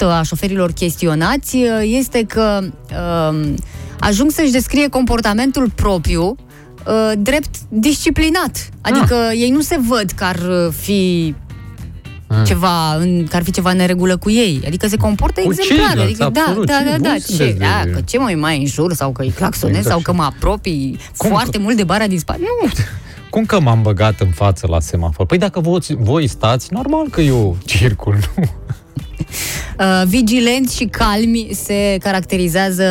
a șoferilor chestionați, uh, este că uh, ajung să-și descrie comportamentul propriu uh, drept disciplinat. Adică ei nu se văd că ar uh, fi ceva, în, că ar fi ceva în neregulă cu ei. Adică se comportă Cu exemplar. ceilalți, Adică, da, absolut. da, Ce da, da. buni Ce, sunteți de- da, că ce mai mai înjur sau că îi claxonez Exact sau și- că mă apropii Cum foarte mult de bara din spate. Nu, Cum că m-am băgat în față la semafor? Păi dacă voi, voi stați, normal că eu circul, nu? Uh, vigilenți și calmi se caracterizează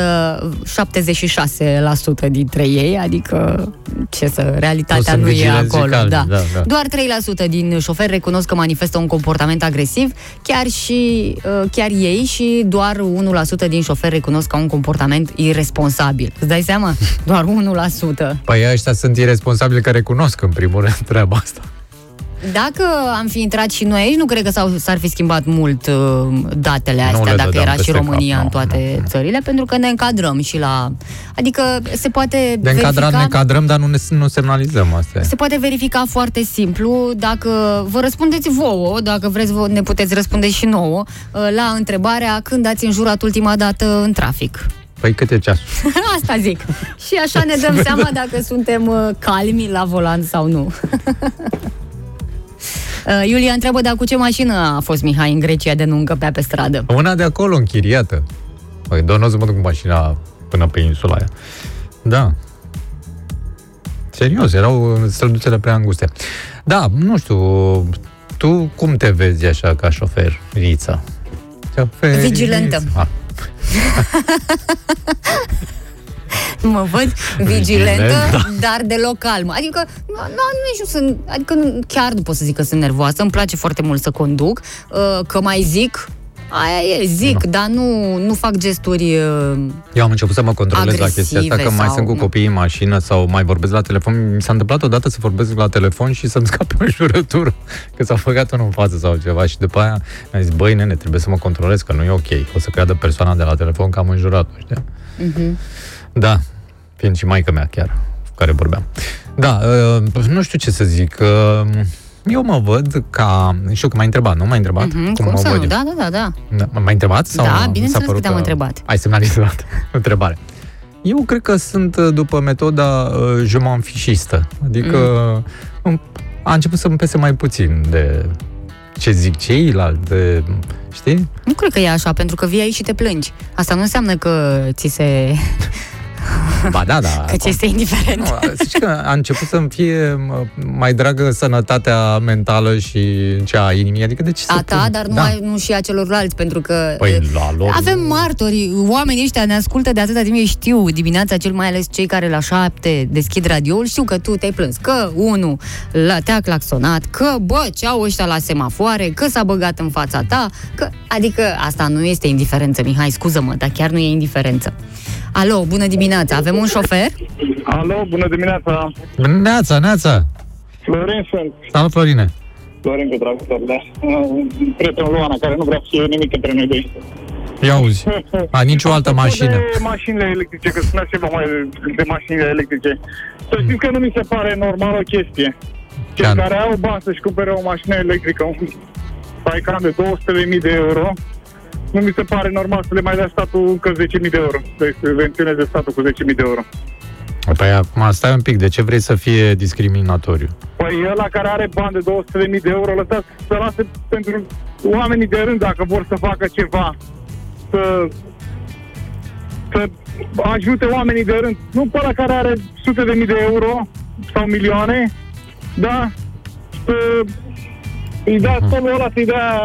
76% dintre ei, adică ce să, Nu realitatea sunt nu e vigilenți și acolo. calmi, da. da, da. Doar 3% din șoferi recunosc că manifestă un comportament agresiv, chiar și uh, chiar ei și doar 1% din șoferi recunosc că au un comportament irresponsabil. Îți dai seama? Doar 1%. Păi ăștia sunt irresponsabili care recunosc în primul rând treaba asta. Dacă am fi intrat și noi aici, nu cred că s-au, s-ar fi schimbat mult uh, datele Nu astea, le dacă dădeam era și peste cap, România nu, în toate țările, pentru că ne încadrăm și la... Adică se poate De încadrat verifica... ne încadrăm, dar nu ne nu semnalizăm asta. e. Se poate verifica foarte simplu dacă vă răspundeți vouă, dacă vreți vă- ne puteți răspunde și nouă, uh, la întrebarea când ați înjurat ultima dată în trafic. Păi câte ceasul? Asta zic. Și așa ne dăm seama dacă suntem uh, calmi la volan sau nu. Uh, Iulia întreabă, dar cu ce mașină a fost Mihai în Grecia de nu încăpea pe stradă? Una de acolo, închiriată. Păi, doar nu o să mă duc cu mașina până pe insula aia. Da. Serios, erau străduțele prea înguste. Da, nu știu, tu cum te vezi așa ca șofer, Rița? Șofer, Vigilentă. Ah, Mă văd vigilentă, Vigilentă. dar deloc calmă. Adică, nu, nu, nu știu, sunt, adică nu, chiar nu pot să zic că sunt nervoasă. Îmi place foarte mult să conduc, uh, că mai zic, aia e, zic, dar nu, nu fac gesturi... uh, Eu am început să mă controlez la chestia asta, că Agresive mai sau- sunt cu copiii în mașină sau mai vorbesc la telefon. Mi s-a întâmplat odată să vorbesc la telefon și să-mi scape o jurătură, că s-a făcut unul în față sau ceva și după aia mi-a zis, băi, nene, trebuie să mă controlez, că nu e ok. O să creadă persoana de la telefon că am înjurat știi? Mhm. Da, fiind și maica mea chiar, cu care vorbeam. Da, uh, nu știu ce să zic. Uh, eu mă văd ca... Știu că m-ai întrebat, nu m-ai întrebat? Mhm, cum mă să văd nu? eu? Da, da, da, da. Da, m-ai întrebat? Sau Da, mi s-a bineînțeles că părut te-am întrebat. Ai semnalizat întrebare. Eu cred că sunt uh, după metoda uh, je m'en fișistă. Adică mm. a început să-mi pese mai puțin de ce zic ceilalți, de, știi? Nu cred că e așa, pentru că vii aici și te plângi. Asta nu înseamnă că ți se... Ba da, da. că ți este indiferent. Nu, zici că a început să-mi fie mă, mai dragă sănătatea mentală și cea a inimii. Adică de ce să A ta, pun? dar nu, da. ai, nu și a celorlalți, pentru că Păi uh, la lor avem nu. martori, oamenii ăștia ne ascultă de atâta timp, ei știu dimineața, cel mai ales cei care la șapte deschid radioul, știu că tu te-ai plâns, că unul la, te-a claxonat, că bă, ce au ăștia la semafoare, că s-a băgat în fața ta, că, adică asta nu este indiferență, Mihai, scuză-mă, dar chiar nu e indiferență. Alo, bună dimineața, avem un șofer? Alo, bună dimineața! Neața, neața! Florin sunt. Salut, Florine! Florin cu tractor, da. Uh, Prietenul Luana, care nu vrea să fie nimic între noi doi. Ia auzi. A, nicio altă Apropo mașină. De mașinile electrice, că spunea ceva mai de mașinile electrice. Să știți că nu mi se pare normal o chestie. Cei Ce-an? care au bani să-și cumpere o mașină electrică, un Taycan de 200.000 de euro, nu mi se pare normal să le mai dea statul încă 10.000 de euro. Să-i subvenționeze statul cu 10.000 de euro. Păi acum stai un pic, de ce vrei să fie discriminatoriu? Păi ăla care are bani de 200.000 de euro, lăsați să lase pentru oamenii de rând dacă vor să facă ceva. Să, să ajute oamenii de rând. Nu pe ăla care are sute de mii de euro sau milioane, da? Să îi dea solul ăla să-i dea,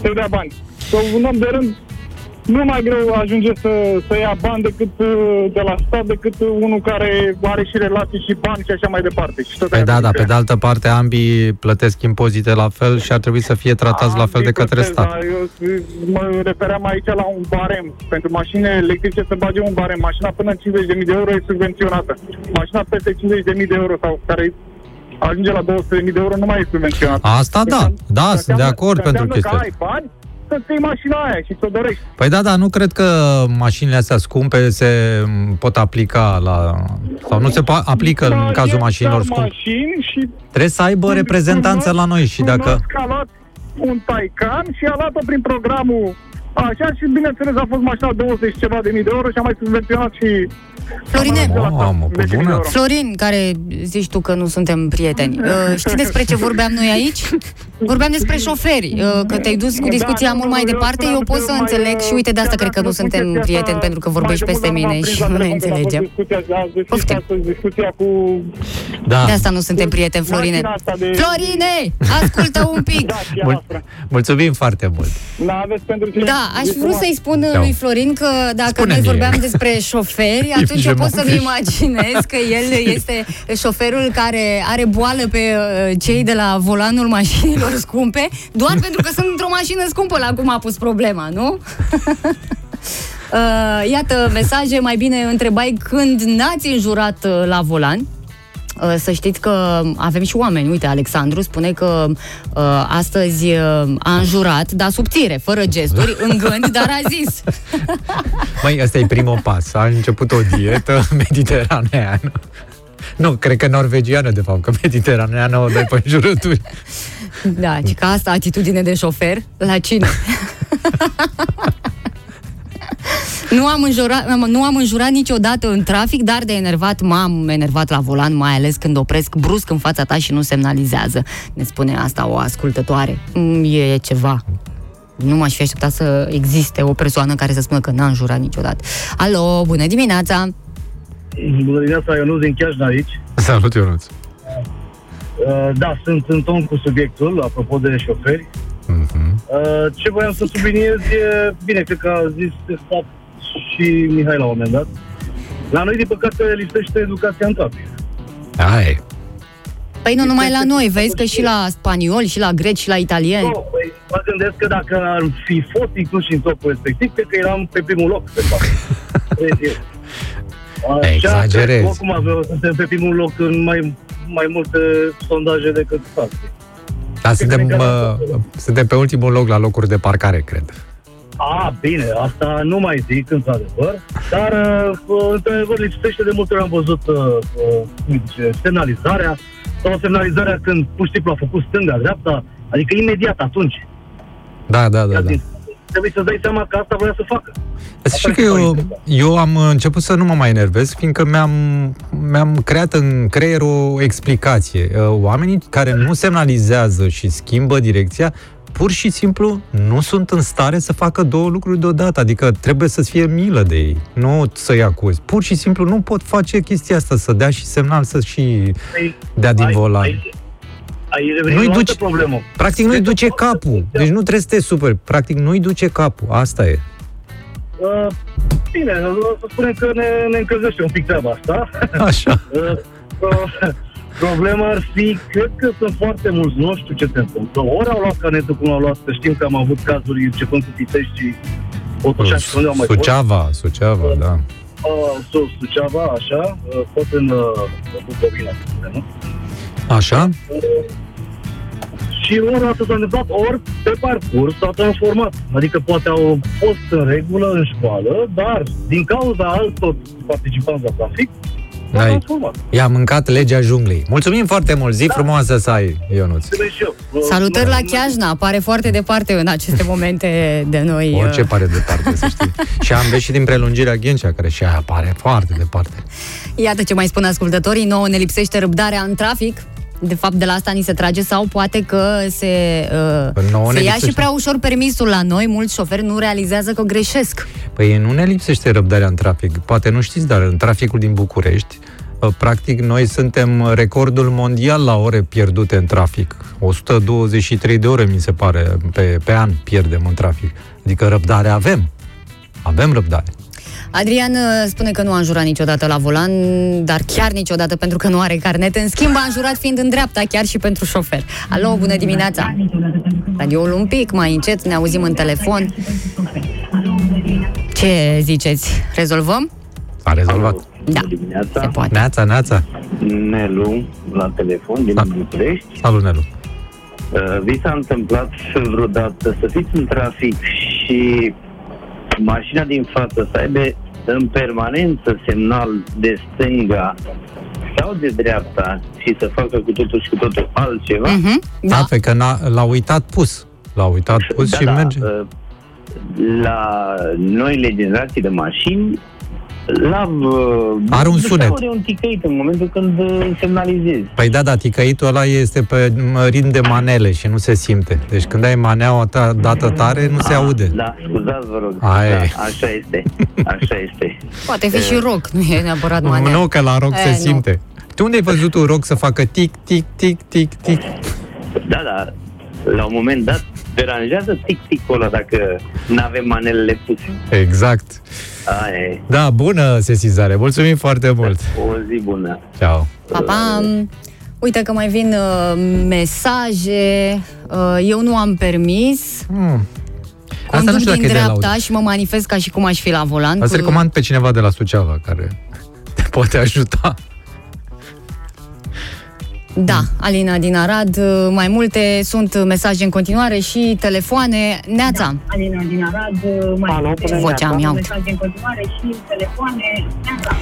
să-i dea bani. Că un om de rând nu mai greu ajunge să, să ia bani decât uh, de la stat, decât uh, unul care are și relații și bani și așa mai departe. Și tot Păi aia da, da, zice. pe de altă parte ambii plătesc impozite la fel și ar trebui să fie tratați la fel de către Ambii stat. plătesc, dar Eu mă refeream aici la un barem. Pentru mașinile electrice să bage un barem. Mașina până în 50.000 de euro e subvenționată. Mașina peste 50.000 de euro sau care ajunge la 200.000 de euro nu mai e subvenționată. Asta da, da, sunt de Înseamnă- acord pentru înseamnă chestia că asta. ai bani să-ți iei mașina aia și ți-o dorești. Păi da, da, nu cred că mașinile astea scumpe se m, pot aplica la... sau nu se po- aplică în Da, cazul e mașinilor doar scumpe. mașini și Trebuie să aibă reprezentanță la noi și dacă... Cunosc că a luat un Taycan și a luat-o prin programul așa și bineînțeles a fost mașina 20 și ceva de mii de euro și a mai subvenționat și Florine, Mamă, pe 10.000 de bune? euro. Florin, care zici tu că nu suntem prieteni, uh, știi despre ce vorbeam noi aici? Vorbeam despre șoferi, uh, că te-ai dus cu discuția Da, mult nu, mai eu departe, eu spuneam pot că să mai, înțeleg și uite de asta chiar cred că dacă nu spun suntem chestia asta, prieteni, pentru că vorbești mai de peste mult mine am și prins la nu ne telefon când a fost înțelegem. Discuția, a deschis Poftim. astăzi discuția cu Da, De asta nu suntem prieteni, Florine. mașina asta de... Florine, ascultă un pic! Da, și a Mul- noastră. mulțim foarte mult. Da, aveți pentru cine? Da, aș vrea să-i spun Da. lui Florin că dacă Spune-mi. noi vorbeam despre șoferi, atunci Je eu pot m'en să-mi fiche. imaginez că el este șoferul care are boală pe uh, cei de la volanul mașinilor scumpe, doar pentru că sunt într-o mașină scumpă la cum a pus problema, nu? Uh, iată, mesaje, mai bine întrebai când n-ați înjurat uh, la volan. Uh, să știți că avem și oameni. Uite, Alexandru spune că uh, astăzi uh, a înjurat, dar subțire, fără gesturi, în gând, dar a zis. Măi, ăsta e primul pas. A început o dietă mediteraneană. Nu, cred că norvegiană, de fapt, că mediteraneană o dai pe înjurături. Da, și ca asta atitudine de șofer, la cine? Nu am, înjurat, nu am înjurat niciodată în trafic, dar de enervat m-am enervat la volan, mai ales când opresc brusc în fața ta și nu semnalizează. Ne spune asta o ascultătoare. Mm, E ceva. Nu m-aș fi așteptat să existe o persoană care să spună că n-a înjurat niciodată. Alo, bună dimineața! Bună dimineața, Ionuț din Chiajna aici. Salut, Ionuț. Uh, da, sunt în ton cu subiectul, apropo de șoferi. Mhm. Uh, ce voiam să subliniez e, bine, cred că a zis de fapt și Mihai la un moment dat. La noi, din păcate, lipsește educația în trafic. Ai. Păi nu numai la noi, vezi că și la spanioli, și la greci, și la italieni. Nu, păi, mă gândesc că dacă ar fi fost incluși în topul respectiv, cred că eram pe primul loc, de fapt. Cred eu. Așa, Exagerezi. că, Oricum avem, suntem pe primul loc în mai, mai multe sondaje decât alții. Dar suntem, uh, suntem pe ultimul loc la locuri de parcare, cred. A, bine, asta nu mai zic, într-adevăr, dar, uh, într-adevăr, lipsește de multe ori am văzut uh, uh, cum zice, semnalizarea sau semnalizarea când pur și simplu a făcut stânga, dreapta, adică imediat atunci. Da, da, da. da. Trebuie să dai seama că asta vrea să facă. Să știi că eu, eu am început să nu mă mai enervez, fiindcă mi-am, mi-am creat în creier o explicație. Uh, Oamenii care nu semnalizează și schimbă direcția, pur și simplu nu sunt în stare să facă două lucruri deodată. Adică trebuie să-ți fie milă de ei, nu să-i acuzi. Pur și simplu nu pot face chestia asta, să dea și semnal, să și dea din volan. Aici Nu-i nu duce- duce... problemă. Practic nu-i duce capul. Deci nu trebuie să te superi. Practic nu-i duce capul. Asta e. Uh, bine, o să spunem că ne, ne încălzește un pic treaba asta. Așa. Uh, pro- Problema ar fi, cred că sunt foarte mulți, nu știu ce se întâmplă. Ori au luat canetul cum au luat, că știm că am avut cazuri începând cu Pitești și Botoșani și unde au mai fost. Suceava, Suceava, da. Uh, Su- Suceava, așa, uh, tot în uh, Bucovina, să spunem, nu? Așa? Și ori asta s-a întâmplat, ori pe parcurs s-a transformat. Adică poate au fost în regulă în școală, dar din cauza altor participanți la trafic, s-a Ai, transformat. i-a mâncat legea junglei. Mulțumim foarte mult, zi frumoasă să ai, Ionuț. Trebuie și eu. Salutări la Chiajna, pare foarte departe în aceste momente de noi. Orice uh, pare departe, să știi. și am văzut și din prelungirea Ghencea, care și aia pare foarte departe. Iată ce mai spun ascultătorii, nouă ne lipsește răbdarea în trafic. De fapt, de la asta ni se trage sau poate că se, uh, Nouă ne se ia lipsește. și prea ușor permisul la noi. Mulți șoferi nu realizează că greșesc. Păi nu ne lipsește răbdarea în trafic. Poate nu știți, dar în traficul din București, uh, practic noi suntem recordul mondial la ore pierdute în trafic. 123 de ore, mi se pare, pe, pe an pierdem în trafic. Adică răbdare avem. Avem răbdare. Adrian uh, spune că nu a înjurat niciodată la volan, dar chiar niciodată pentru că nu are carnet. În schimb, a înjurat fiind în dreapta, chiar și pentru șofer. Alo, bună dimineața! Radioul un pic mai încet, ne auzim în telefon. Ce ziceți? Rezolvăm? S-a rezolvat. Da, dimineața. se poate. Neața, neața. Nelu, la telefon, din București. Salut, Nelu. Uh, Vi s-a întâmplat vreodată să fiți în trafic și mașina din față să aibă în permanență semnal de stânga sau de dreapta și să facă cu totul și cu totul altceva? Mm-hmm. Da, pe că n-a, l-a uitat pus. L-a uitat pus Da, și da, merge. uh, La noile generații de mașini, la... uh, Are un îți sunet. aude un ticăit în momentul când uh, semnalizezi. Păi da, da, ticăitul ăla este pe m, ritm de manele și nu se simte. Deci când ai maneaua ta dată tare, nu se aude. Da, scuzați, vă rog. Aia e. Da, așa este. Așa este. Poate fi și rock, nu e neapărat manea. Nu, că la rock E, se nu. simte. Tu unde ai văzut un rock să facă tic, tic, tic, tic, tic? Da, da. La un moment dat deranjează tic-ticul ăla dacă nu avem manelele puse. Exact. Aia e. Da, bună sesizare. Mulțumim foarte mult. O zi bună. Ciao. Pa, pa. Uite că mai vin uh, mesaje. Uh, eu nu am permis. Hmm. Asta Conduc nu știu din dacă e de dreapta laudă. și mă manifest ca și cum aș fi la volan. Îți cu- recomand pe cineva de la Suceava care te poate ajuta. Da, Alina din Arad, uh, mai multe sunt mesaje în continuare și telefoane. Neața. Alina din Arad, mai Alo, multe Vocea mi mesaje în continuare și telefoane. Neața.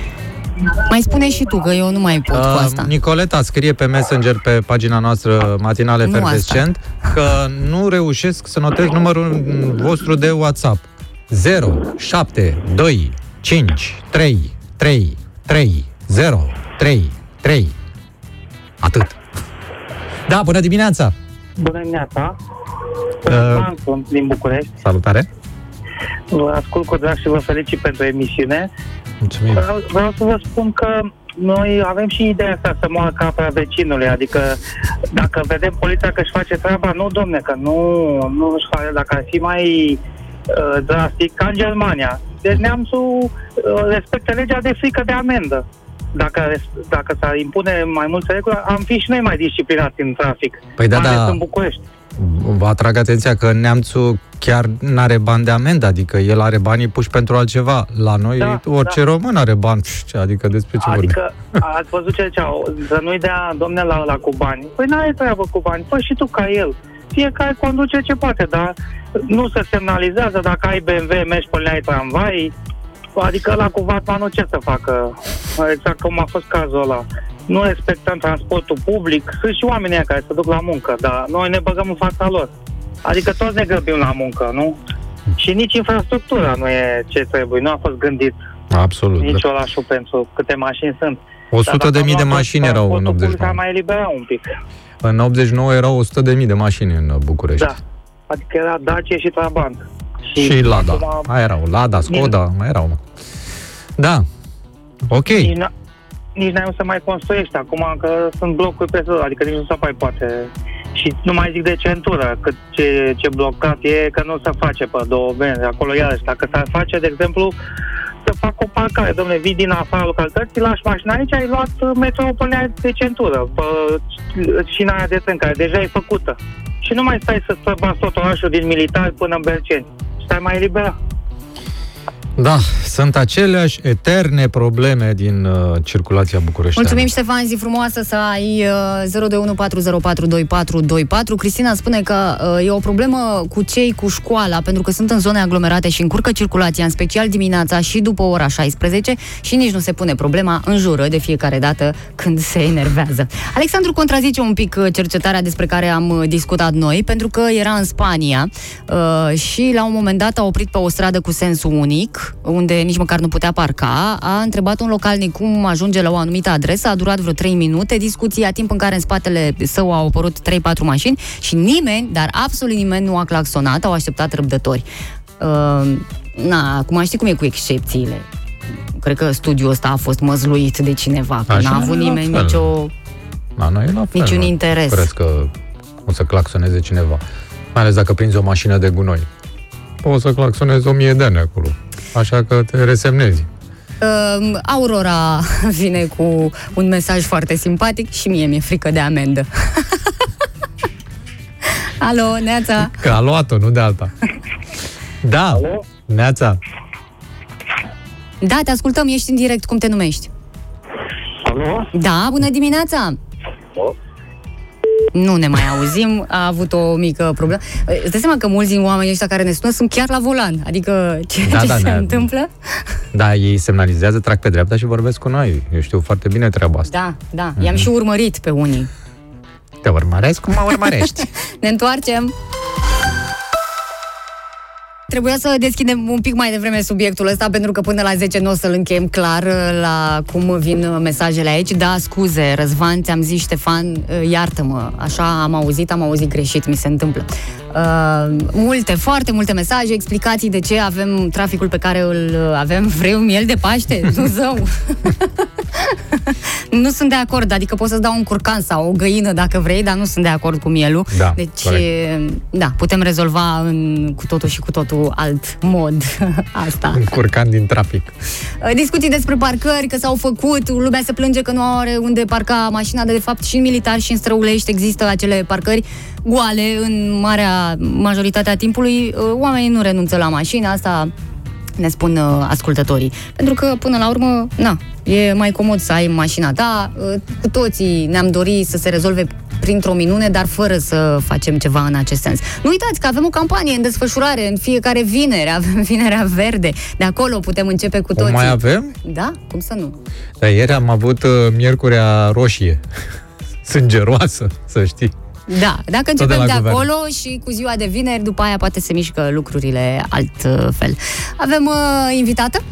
Mai spune și tu, că eu nu mai pot cu asta. Uh, Nicoleta scrie pe Messenger pe pagina noastră matinale Nu Fervescent că nu reușesc să notez numărul vostru de WhatsApp. 0 7 2 5 3 3 3 0 3 3 Atât. Da, bună dimineața! Bună dimineața! Uh, Uh, sunt din București. salutare! Vă ascult cu drag și vă felicit pentru emisiune. Mulțumim! Vreau, vreau să vă spun că noi avem și ideea asta să moară capra vecinului, adică dacă vedem poliția că își face treaba, nu domne, că nu, nu își face, dacă ar fi mai uh, drastic, ca în Germania. Deci neamțul uh, respectă legea de frică de amendă. Dacă, res- dacă s-ar impune mai multe reguli, am fi și noi mai disciplinați în trafic. Păi da, mai ales da. în București. Vă atrag atenția că neamțul chiar nu are bani de amendă, adică el are banii puși pentru altceva. La noi Da, orice da. român are bani, Ce- adică despre ce vorbim. Adică ați văzut ce ziceau, să nu-i dea domne la, la cu bani. Păi n-ai treabă cu bani, păi și tu ca el. Fiecare conduce ce poate, dar nu se semnalizează dacă ai BMW, mergi pe ai tramvai, adică la cu vatmanul ce să facă? Exact cum a fost cazul ăla. Nu respectăm transportul public, sunt și oamenii ăia care se duc la muncă, dar noi ne băgăm în fața lor. Adică toți ne grăbim la muncă, nu? Și nici infrastructura nu e ce trebuie, nu a fost gândit Absolut. nici orașul pentru câte mașini sunt. 100 Dar de dacă mii de am luat mașini erau în transportul public, 89. ar mai elibera un pic. În 89 erau 100 de mii de mașini în București. Da. Adică era Dacia și Trabant. Și Lada. acum Mai erau Lada, Skoda, mai erau. mă. Da. Ok. Nici, n- nici n-ai să mai construiești acum, că sunt blocuri pe tot, adică nici nu se mai poate. Și nu mai zic de centură, cât ce, ce blocat e, că nu se face pe două benzi. Acolo, iarăși, dacă s-ar face, de exemplu, să fac o parcare. Domnule, vii din afara localității, lași mașina aici, ai luat metrou pe lea de centură, pe șina aia de tren, care deja e făcută. Și nu mai stai să străbați tot orașul din militar până în Berceni. Stai mai eliberat. Da, sunt aceleași eterne probleme din uh, circulația bucureșteană. Mulțumim, Ștefan, zi frumoasă să ai uh, 021404224. Cristina spune că uh, e o problemă cu cei cu școala, pentru că sunt în zone aglomerate și încurcă circulația, în special dimineața și după ora 16 și nici nu se pune problema în jură de fiecare dată când se enervează. Alexandru contrazice un pic uh, cercetarea despre care am uh, discutat noi, pentru că era în Spania uh, și la un moment dat a oprit pe o stradă cu sens unic, unde nici măcar nu putea parca, a întrebat un localnic cum ajunge la o anumită adresă, a durat vreo 3 minute discuția, timp în care în spatele său au apărut 3-4 mașini și nimeni, dar absolut nimeni nu a claxonat, au așteptat răbdători. Uh, na, acum știi cum e cu excepțiile. Cred că studiul ăsta a fost măzluit de cineva, că Așa n-a e avut la nimeni fel. nicio... La noi e la fel. Niciun nu interes. Cred că o să claxoneze cineva. Mai ales dacă prinzi o mașină de gunoi. O să claxonezi o mie de ani acolo. Așa că te resemnezi. Uh, Aurora vine cu un mesaj foarte simpatic și mie mi-e frică de amendă. Alo, Neața! Că a luat-o, nu de alta. Da, Alo? Neața. Da, te ascultăm, ești în direct, cum te numești? Alo? Da, bună dimineața! Nu ne mai auzim, a avut o mică problemă. Îți dai seama că mulți din oamenii ăștia care ne sună sunt chiar la volan, adică ceea Da, ce da, se ne- întâmplă... Da, ei semnalizează, trag pe dreapta și vorbesc cu noi. Eu știu foarte bine treaba asta. Da, da, i-am și urmărit pe unii. Te urmăresc cum mă urmărești. Ne întoarcem! Trebuia să deschidem un pic mai devreme subiectul ăsta, pentru că până la 10 nu o să-l încheiem clar uh, la cum vin uh, mesajele aici. Da, scuze, Răzvan, ți-am zis, Ștefan, uh, iartă-mă, așa am auzit, am auzit greșit, mi se întâmplă. Uh, multe, foarte multe mesaje, explicații de ce avem traficul pe care îl uh, avem. Vrei un miel de Paște? Nu zău! nu sunt de acord, adică pot să-ți dau un curcan sau o găină dacă vrei, dar nu sunt de acord cu mielul. Da, deci, corect. da, putem rezolva în cu totul și cu totul alt mod asta. Un curcan din trafic. Discuții despre parcări, că s-au făcut, lumea se plânge că nu are unde parca mașina, dar de fapt și în militar și în străulești există acele parcări goale în marea majoritatea timpului. Oamenii nu renunță la mașină, asta ne spun uh, ascultătorii. Pentru că, până la urmă, na, E mai comod să ai mașina ta. Uh, Cu toții ne-am dorit să se rezolve printr-o minune, dar fără să facem ceva în acest sens. Nu uitați că avem o campanie în desfășurare în fiecare vineri, avem Vinerea Verde. De acolo putem începe cu O toții. mai avem? Da? Cum să nu? Dar ieri am avut uh, miercurea roșie. Sângeroasă, să știi. Da, dacă de începem la de, guvern. acolo și cu ziua de vineri, după aia poate se mișcă lucrurile altfel. Avem uh, invitată?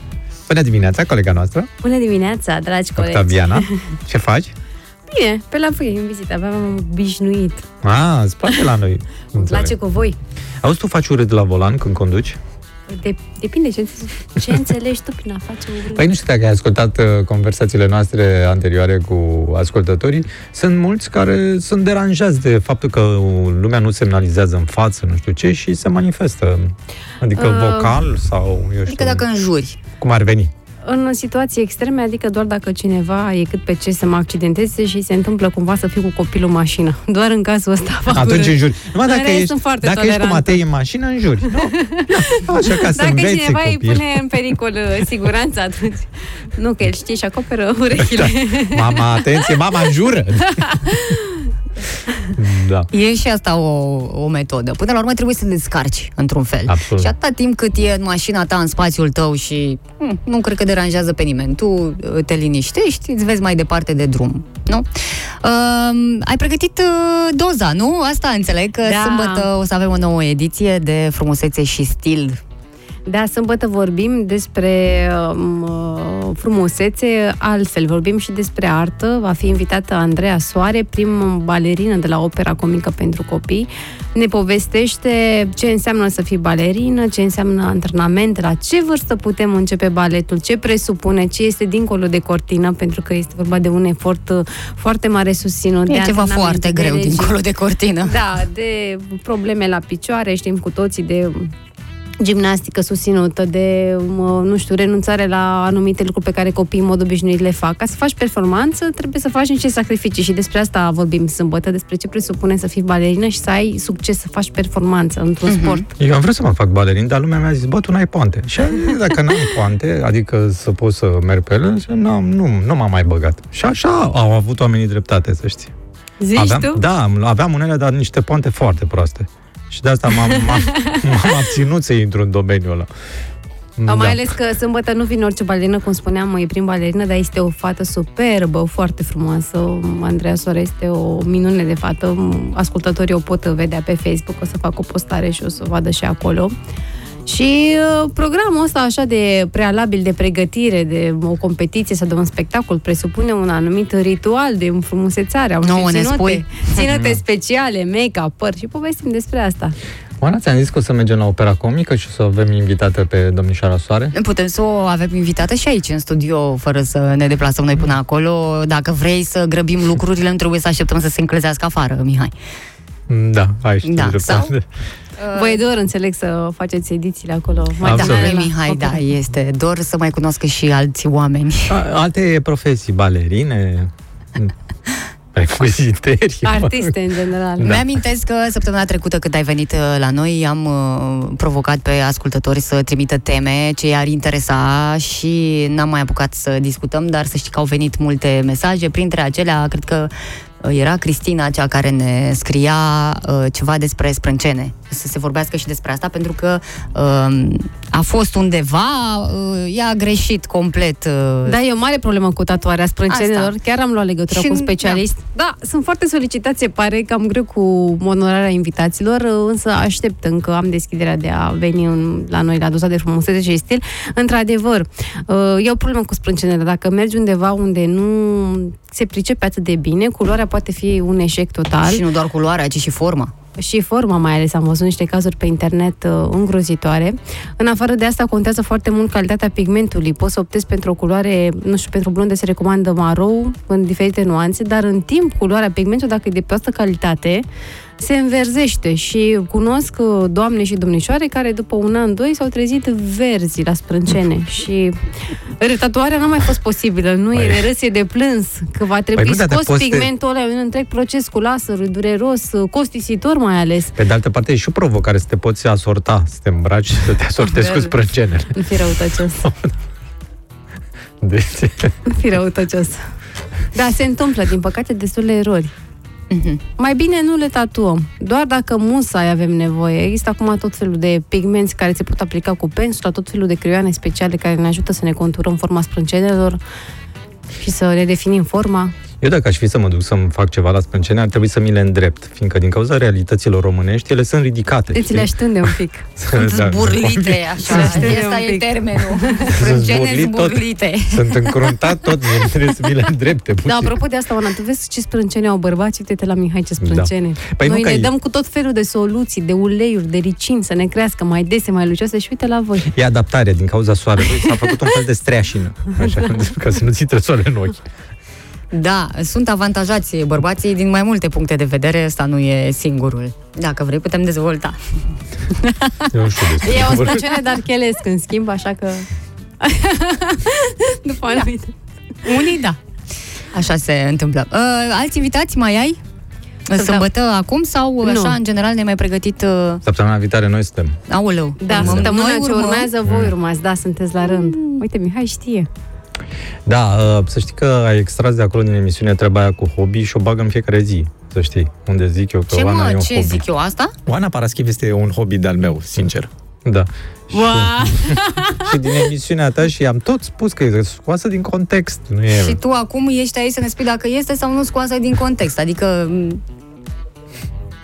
Bună dimineața, colega noastră, Bună dimineața, dragi colegi! Octaviana. Ce faci? Bine, pe la voi în vizită, aveam obișnuit. Ah, îți place la noi. Îmi place cu voi. Auzi, tu faci urât la volan când conduci? De, depinde ce, ce înțelegi tu prin a face urât. Păi nu știu dacă ai ascultat uh, conversațiile noastre anterioare cu ascultătorii. Sunt mulți care sunt deranjați de faptul că lumea nu semnalizează în față, nu știu ce, și se manifestă. Adică Uh, vocal sau, eu știu, Adică dacă înjuri. cum ar veni. În situații extreme, adică doar dacă cineva e cât pe ce să mă accidenteze și se întâmplă cumva să fiu cu copilul în mașină. Doar în cazul ăsta fac Atunci urât. înjuri. Numai În dacă rest, ești, sunt foarte dacă ești cu tolerantă. Matei în mașină, înjuri. Nu? Așa ca să Dacă înveți cineva îi copil. pune în pericol uh, siguranța, atunci... Nu, că el știe și acoperă urechile. Mama, atenție, mama înjură! da. E și asta o, o metodă. Până la urmă trebuie să te descarci, într-un fel. Absolut. Și atâta timp cât e în mașina ta, în spațiul tău și hm, nu cred că deranjează pe nimeni, tu uh, te liniștești, îți vezi mai departe de drum, nu? Uh, ai pregătit uh, doza, nu? Asta înțeleg, că Da. sâmbătă o să avem o nouă ediție de frumusețe și stil. Da, sâmbătă vorbim despre um, uh, frumusețe, altfel vorbim și despre artă. Va fi invitată Andreea Soare, prim balerină de la Opera Comică pentru Copii. Ne povestește ce înseamnă să fii balerină, ce înseamnă antrenament, la ce vârstă putem începe baletul, ce presupune, ce este dincolo de cortină, pentru că este vorba de un efort uh, foarte mare susținut. E de ceva antrenament, foarte de greu regie. dincolo de cortină. Da, de probleme la picioare, știm cu toții de gimnastică susținută, de, mă, nu știu, renunțare la anumite lucruri pe care copiii în mod obișnuit le fac. Ca să faci performanță, trebuie să faci niște sacrificii și despre asta vorbim sâmbătă, despre ce presupune să fii balerină și să ai succes, să faci performanță într-un Mhm. sport. Eu am vrut să mă fac balerin, dar lumea mi-a zis, bă, tu n-ai poante. Și am zis, dacă n-am poante, adică să pot să merg pe ele, zic, n-am, nu, nu m-am mai băgat. Și așa au avut oamenii dreptate, să știi. Zici aveam, tu? Da, aveam unele, dar niște poante foarte proaste. Și de asta m-am, m-am, m-am abținut să intru în domeniul ăla. Da. Mai ales că sâmbătă nu vine orice balerină, cum spuneam, e prim balerină, dar este o fată superbă, foarte frumoasă. Andreea Soare este o minune de fată. Ascultătorii o pot vedea pe Facebook, o să fac o postare și o să o vadă și acolo. Și uh, programul ăsta așa de prealabil de pregătire, de o competiție sau de un spectacol, presupune un anumit ritual de înfrumusețare. Au Nouă niște ne ținote, spui? ținote speciale, make-up, păr și povestim despre asta. Oana, ți-am zis că o să mergem la opera comică și o să avem invitată pe domnișoara Soare? Putem să o avem invitată și aici, în studio, fără să ne deplasăm noi până acolo. Dacă vrei să grăbim lucrurile, nu trebuie să așteptăm să se încălzească afară, Mihai. Da, ai și tu Da, dreptate. sau? Vă e dor, înțeleg, să faceți edițiile acolo. Mai Absolut. tare Da, la Mihai, opera. da, este dor să mai cunoască și alți oameni. A- Alte profesii, balerine, recuziteri. Artiste, în general. Da. Mi-amintesc că săptămâna trecută când ai venit uh, la noi am uh, provocat pe ascultători să trimită teme ce i-ar interesa și n-am mai apucat să discutăm, dar să știi că au venit multe mesaje, printre acelea cred că uh, era Cristina cea care ne scria uh, ceva despre sprâncene. Să se vorbească și despre asta, pentru că uh, a fost undeva, uh, ea a greșit complet. Uh, Da, e o mare problemă cu tatuarea sprâncenelor. Asta. Chiar am luat legătură Și- cu un specialist. Da. da, sunt foarte solicitați, se pare cam greu cu onorarea invitaților, însă aștept încă, am deschiderea de a veni în, la noi la doza de frumusețe și stil. Într-adevăr, uh, e o problemă cu sprâncenele. Dacă mergi undeva unde nu se pricepe atât de bine, culoarea poate fi un eșec total. Și nu doar culoarea, ci și forma. Și forma mai ales, am văzut niște cazuri pe internet uh, îngrozitoare. În afară de asta contează foarte mult calitatea pigmentului. Poți să optezi pentru o culoare, nu știu, pentru blonde se recomandă marou în diferite nuanțe, dar în timp culoarea pigmentului, dacă e de proastă calitate, se înverzește și cunosc uh, doamne și domnișoare care după un an, doi s-au trezit verzi la sprâncene și retatuarea n-a mai fost posibilă. Nu e Păi- de râs, e de plâns, că va trebui nu, dar de scos poți te- pigmentul ăla, e un întreg proces cu laserul, dureros, costisitor mai ales. Pe de altă parte, e și o provocare să te poți asorta, să te îmbraci și să te asortezi cu Verde. sprâncenele. Nu fi răutăcios. Deci, Fi răutăcios. Da, se întâmplă, din păcate, destule erori. Mai bine nu le tatuăm. Doar dacă musai avem nevoie. Există acum tot felul de pigmenți care se pot aplica cu pensula, tot felul de creioane speciale care ne ajută să ne conturăm forma sprâncenelor și să le definim forma. Eu dacă aș fi să mă duc să-mi fac ceva la sprâncene, ar trebui să mi le îndrept, fiindcă din cauza realităților românești, ele sunt ridicate. Deci le aștânde un pic. Sunt Da. Zburlite, așa. Aștepte Asta un e pic. termenul. Frângene zburlit tot. zburlite. Sunt încruntat tot, mie trebuie să mi le îndrepte. Da, apropo de asta, Oana, tu vezi ce sprâncene au bărbații? Uite-te la Mihai ce sprâncene. Da. Păi nu Noi că le e- dăm cu tot felul de soluții, de uleiuri, de ricin, să ne crească mai dese, mai lucioase și uite la voi. E adaptarea din cauza soarelui. S-a făcut un fel de streașină, așa, ca să nu ți intre soarele în ochi. Da, sunt avantajați bărbații din mai multe puncte de vedere, ăsta nu e singurul. Dacă vrei, putem dezvolta. Eu nu știu despre E ce o vorbesc. sprâncene, dar chelesc în schimb, așa că... După anumite. Unii da. Așa se întâmplă. Uh, alți invitați mai ai? Sâmbătă acum sau Nu. așa, în general, ne-ai mai pregătit... Uh... Săptămâna viitoare noi suntem. Aoleu. Da, urmăm. săptămâna Noi ce urmăm. urmează, voi urmați, da, sunteți la rând. Uite, Mihai știe. Da, uh, să știi că ai extras de acolo din emisiune treaba aia cu hobby și o bag în fiecare zi, să știi. Unde zic eu că Ce Oana e mă, un ce hobby. zic eu asta? Oana Paraschiv este un hobby de-al meu, sincer. Da. Wow. Și din emisiunea ta și am tot spus că e scoasă din context. Nu e... Și tu acum ești aici să ne spui dacă este sau nu scoasă din context. Adică m,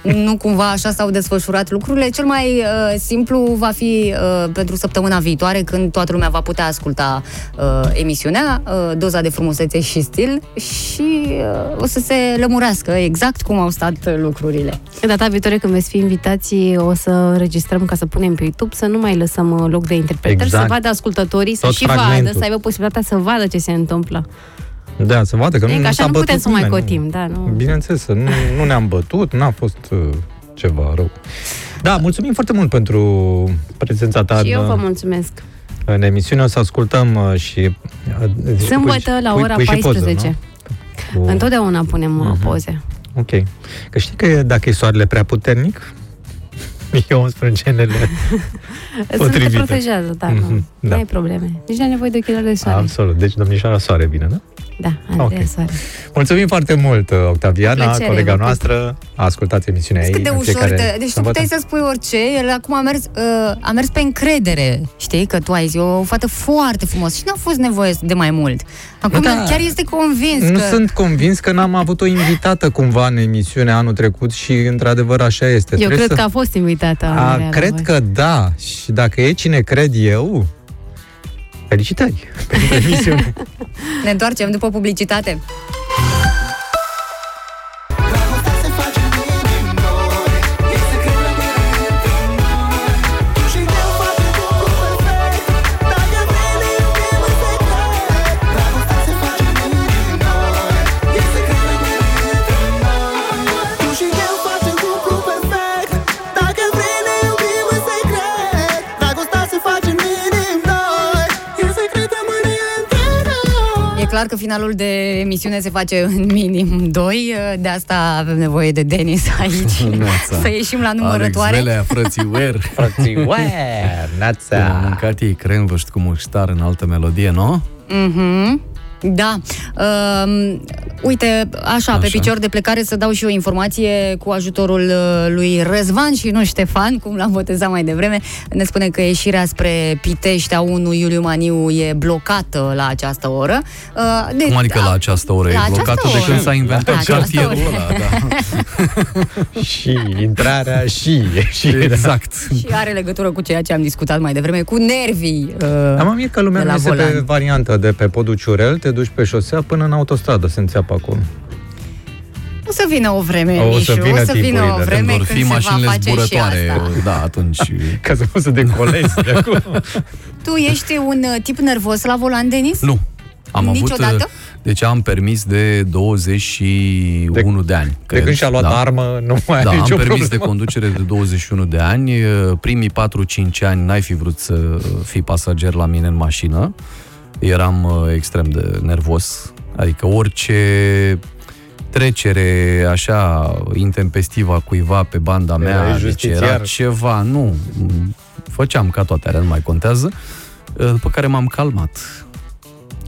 nu cumva așa s-au desfășurat lucrurile. Cel mai uh, simplu va fi uh, pentru săptămâna viitoare, când toată lumea va putea asculta uh, emisiunea, uh, doza de frumusețe și stil și uh, o să se lămurească exact cum au stat lucrurile. Data viitoare când veți fi invitații, o să înregistrăm ca să punem pe YouTube, să nu mai lăsăm uh, loc de interpretări, Exact. să vadă ascultătorii, să Tot și vadă, fragmentul. să aibă posibilitatea să vadă ce se întâmplă. Da, să vadă că nu, E că nu așa s-a nu putem bătut să mai nimeni, cotim, nu. da, nu. Bineînțeles, să nu, nu ne-am bătut, n-a fost uh, ceva rău. Da, mulțumim foarte mult pentru prezența ta Și eu în, vă mulțumesc. în emisiune. O să ascultăm uh, și... uh, Sâmbătă pui- la pui- ora pui și poză, 14. nu? Cu- Întotdeauna punem uh Mhm. poze. Ok. Că știi că dacă e soarele prea puternic, eu îmi sprâncenele Să te potrivite. protejează, da, Mhm, nu, da. nu ai probleme. Nici nu ai nevoie de ochelari de soare. Absolut. Deci domnișoara Soare vine, da? Da, Andreea Ok. Soare. Mulțumim foarte mult, Octaviana, Plăcere, colega vă pup. noastră. Ascultați emisiunea ei Cât de în ușor fiecare te... Deci tu sâmbătă. puteai să spui orice, el acum a mers, uh, a mers pe încredere, știi, că tu ai zis, o fată foarte frumos și n-a fost nevoie de mai mult. Acum Da. chiar este convins Nu că... sunt convins că n-am avut o invitată cumva în emisiune anul trecut și într-adevăr așa este. Eu Trebuie cred să... că a fost invitată. A, Andreea, la cred voi. că da. Și dacă e cine cred eu, felicitări pentru emisiune. Ne întoarcem după publicitate. Clar că finalul de emisiune se face în minim 2, de asta avem nevoie de Denis aici. Neața. Să ieșim la numărătoare. Alex Velea, frățiuer. Frățiuer, nața. Am mâncat ei cremvăști cu muștar în altă melodie, nu? Mhm. Da. Um, uite, așa, așa, pe Așa. picior de plecare să dau și o informație cu ajutorul uh, lui Răzvan și nu Ștefan, cum l-am botezat mai devreme. Ne spune că ieșirea spre Pitești a 1 Iuliu Maniu e blocată la această oră. Uh, deci, Cum adică la această oră? La e această blocată de oră. când s-a La inventat această cartierul oră. ăla, da. și intrarea și ieșirea. Exact. Și are legătură cu ceea ce am discutat mai devreme, cu nervii. Uh, Am mie că lumea de nu la este volan. pe varianta de pe podul Ciurel, te duci pe șosea până în autostradă, se înțeapă acolo. O să vină o vreme, O să Mișu, vină o să vină timpurile, o când vreme Vor când fi se va mașinile face și zburătoare. asta. Da, atunci... Ca să poți să decolezi de acolo. Tu ești un uh, tip nervos la volan, Denis? Nu. Am Niciodată? avut... Deci am permis de 21 de, de ani. De când și-a luat armă, nu mai da, are am nicio permis problemă. de conducere de 21 de ani. Primii 4-5 ani n-ai fi vrut să fii pasager la mine în mașină. Eram uh, extrem de nervos. Adică orice trecere așa intempestivă a cuiva pe banda Erai mea, deci justițiar. era ceva, nu, făceam ca toate alea, nu mai contează, după care m-am calmat.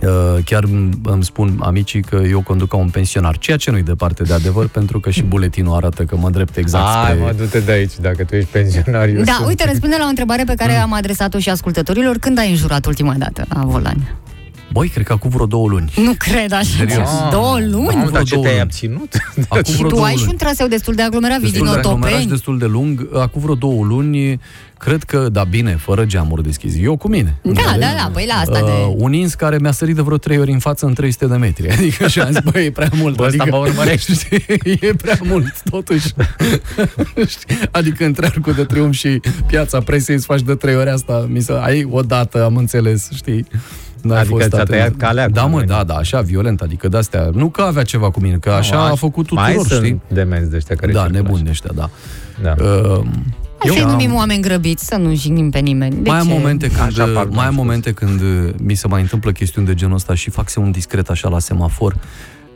Uh, Chiar îmi îmi spun amicii că eu conduc ca un pensionar, ceea ce nu-i departe de adevăr, pentru că și buletinul arată că mă îndrept exact Ai, spre... mă, du-te de aici, dacă tu ești pensionar. eu Da, sunt- uite, răspunde la o întrebare pe care am adresat-o și ascultătorilor. Când ai înjurat ultima dată la volan? Băi, cred că acum vreo două luni. Nu cred așa. Serios? Două luni? Mamă, dar ce două te-ai luni. abținut? Acum Și vreo tu două ai și luni. un traseu destul de aglomerat, vii din destul de aglomerat și Otopeni. destul de lung. Acum vreo două luni, cred că, da, bine, fără geamuri deschis. Eu cu mine. Da, înțelegi? da, da, păi la asta de... Uh, un ins care mi-a sărit de vreo trei ori în față în 300 de metri. Adică și am zis, băi, e prea mult. Bă, ăsta adică, mă urmărește. știi, e prea mult, totuși. Știi? adică între Arcul de Triumf și Piața Presei îți faci de trei ori asta. Mi se, ai odată, am înțeles, știi? N-a Adică fost ți-a atent. tăiat calea Da, cu mă, mâini. da, da, așa, violent, adică de-astea. Nu că avea ceva cu mine, că așa Nu, a aș- făcut Mai tuturor, sunt știi? demenți de ăștia care Da, circulă nebuni așa. ăștia, da. Da. Uh, Hai să-i am- numim oameni grăbiți, să nu jignim pe nimeni. De mai am ce? momente când, Așa par mai am mai momente când uh, mi se mai întâmplă chestiuni de genul ăsta și fac semn discret așa la semafor.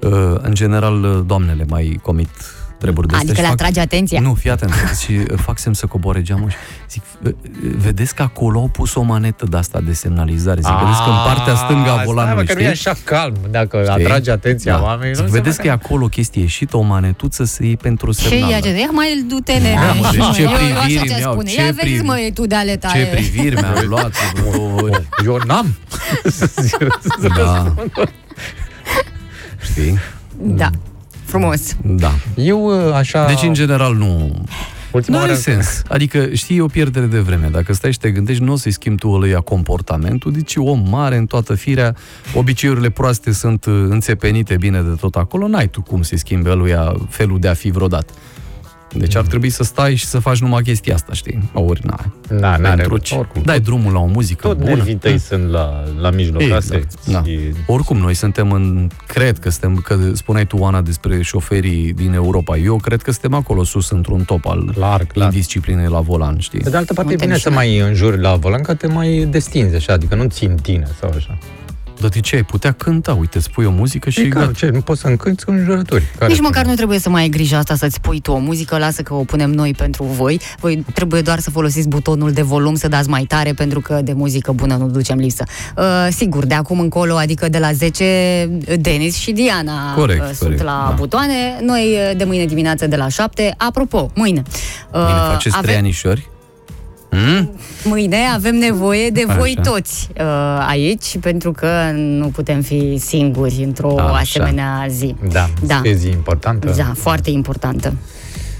Uh, În general, uh, doamnele mai comit treburi de astea Adică și le fac- atrage atenția. Nu, fii atent. și uh, fac semn să coboare geamul și zic, uh, vedeți că acolo au pus o manetă de asta de semnalizare. Zic, vedeți că în partea stângă a Ah, Stai, mă, volanului, că nu e știi? așa calm. Dacă Știi? atrage atenția Da. oamenilor... Zic, se vedeți mai- că e acolo o chestie ieșită, o manetuță să iei pentru Ce semnal. ia ce? Ia mai du-te, nene. Mamă, deci ce Eu- eu priviri așa ți-aș mi-au, spune. ce Ia vezi, privi- mă, tu de ale tale. Ce priviri mi-am luat de vreo două ori. Eu n-am. Da. Știi? Da. Frumos. Da. Eu uh, așa... Deci, în general, nu... Ultima Nu are oară- sens. Adică, știi, e o pierdere de vreme. Dacă stai și te gândești, nu o să-i schimbi tu ălăia comportamentul, deci om mare în toată firea, obiceiurile proaste sunt uh, înțepenite bine de tot acolo, n-ai tu cum să-i schimbi ăluia felul de a fi vreodată. Deci ar trebui să stai și să faci numai chestia asta, știi? Ori, na. Na, n-are Pentru rost. ce? Oricum, Dai drumul la o muzică Tot bună. nervii tăi sunt la, la mijloc Exact, casei. da. Și- Oricum, noi suntem în... Cred că suntem... Că spuneai tu, Ana, despre șoferii din Europa. Eu cred că suntem acolo sus, într-un top al Larg, clar. indisciplinei la volan, știi? Pe de altă parte, e Uite, bine și să noi. mai înjuri la volan, că te mai destinzi așa, adică nu țin tine sau așa. Dar de ce ai putea cânta? Uite, spui o muzică și... Și că, ce, nu poți să încânți cu înjurături. Care Nici măcar nu trebuie să mai ai grijă asta să-ți pui tu o muzică, lasă că o punem noi pentru voi. Voi trebuie doar să folosiți butonul de volum, să dați mai tare, pentru că de muzică bună nu ducem lipsă. Uh, sigur, de acum încolo, adică de la 10, Denis și Diana Corect, uh, sunt corect, la da. butoane, noi uh, de mâine dimineață de la 7. Apropo, mâine. Uh, Bine, faceți trei anișori? Hmm? Mâine avem nevoie de voi Așa. toți uh, aici, pentru că nu putem fi singuri într-o Așa. asemenea zi. Da, Da. e zi importantă. Da, foarte importantă.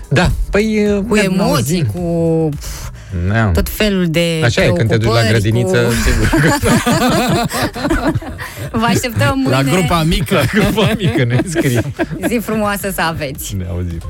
Da, păi... Cu emoții, cu Da. tot felul de Așa e, când te duci la preocupări, grădiniță, cu... sigur. Vă așteptăm mâine. La grupa mică. La grupa mică ne scrie. Zi frumoasă să aveți. Ne auzim.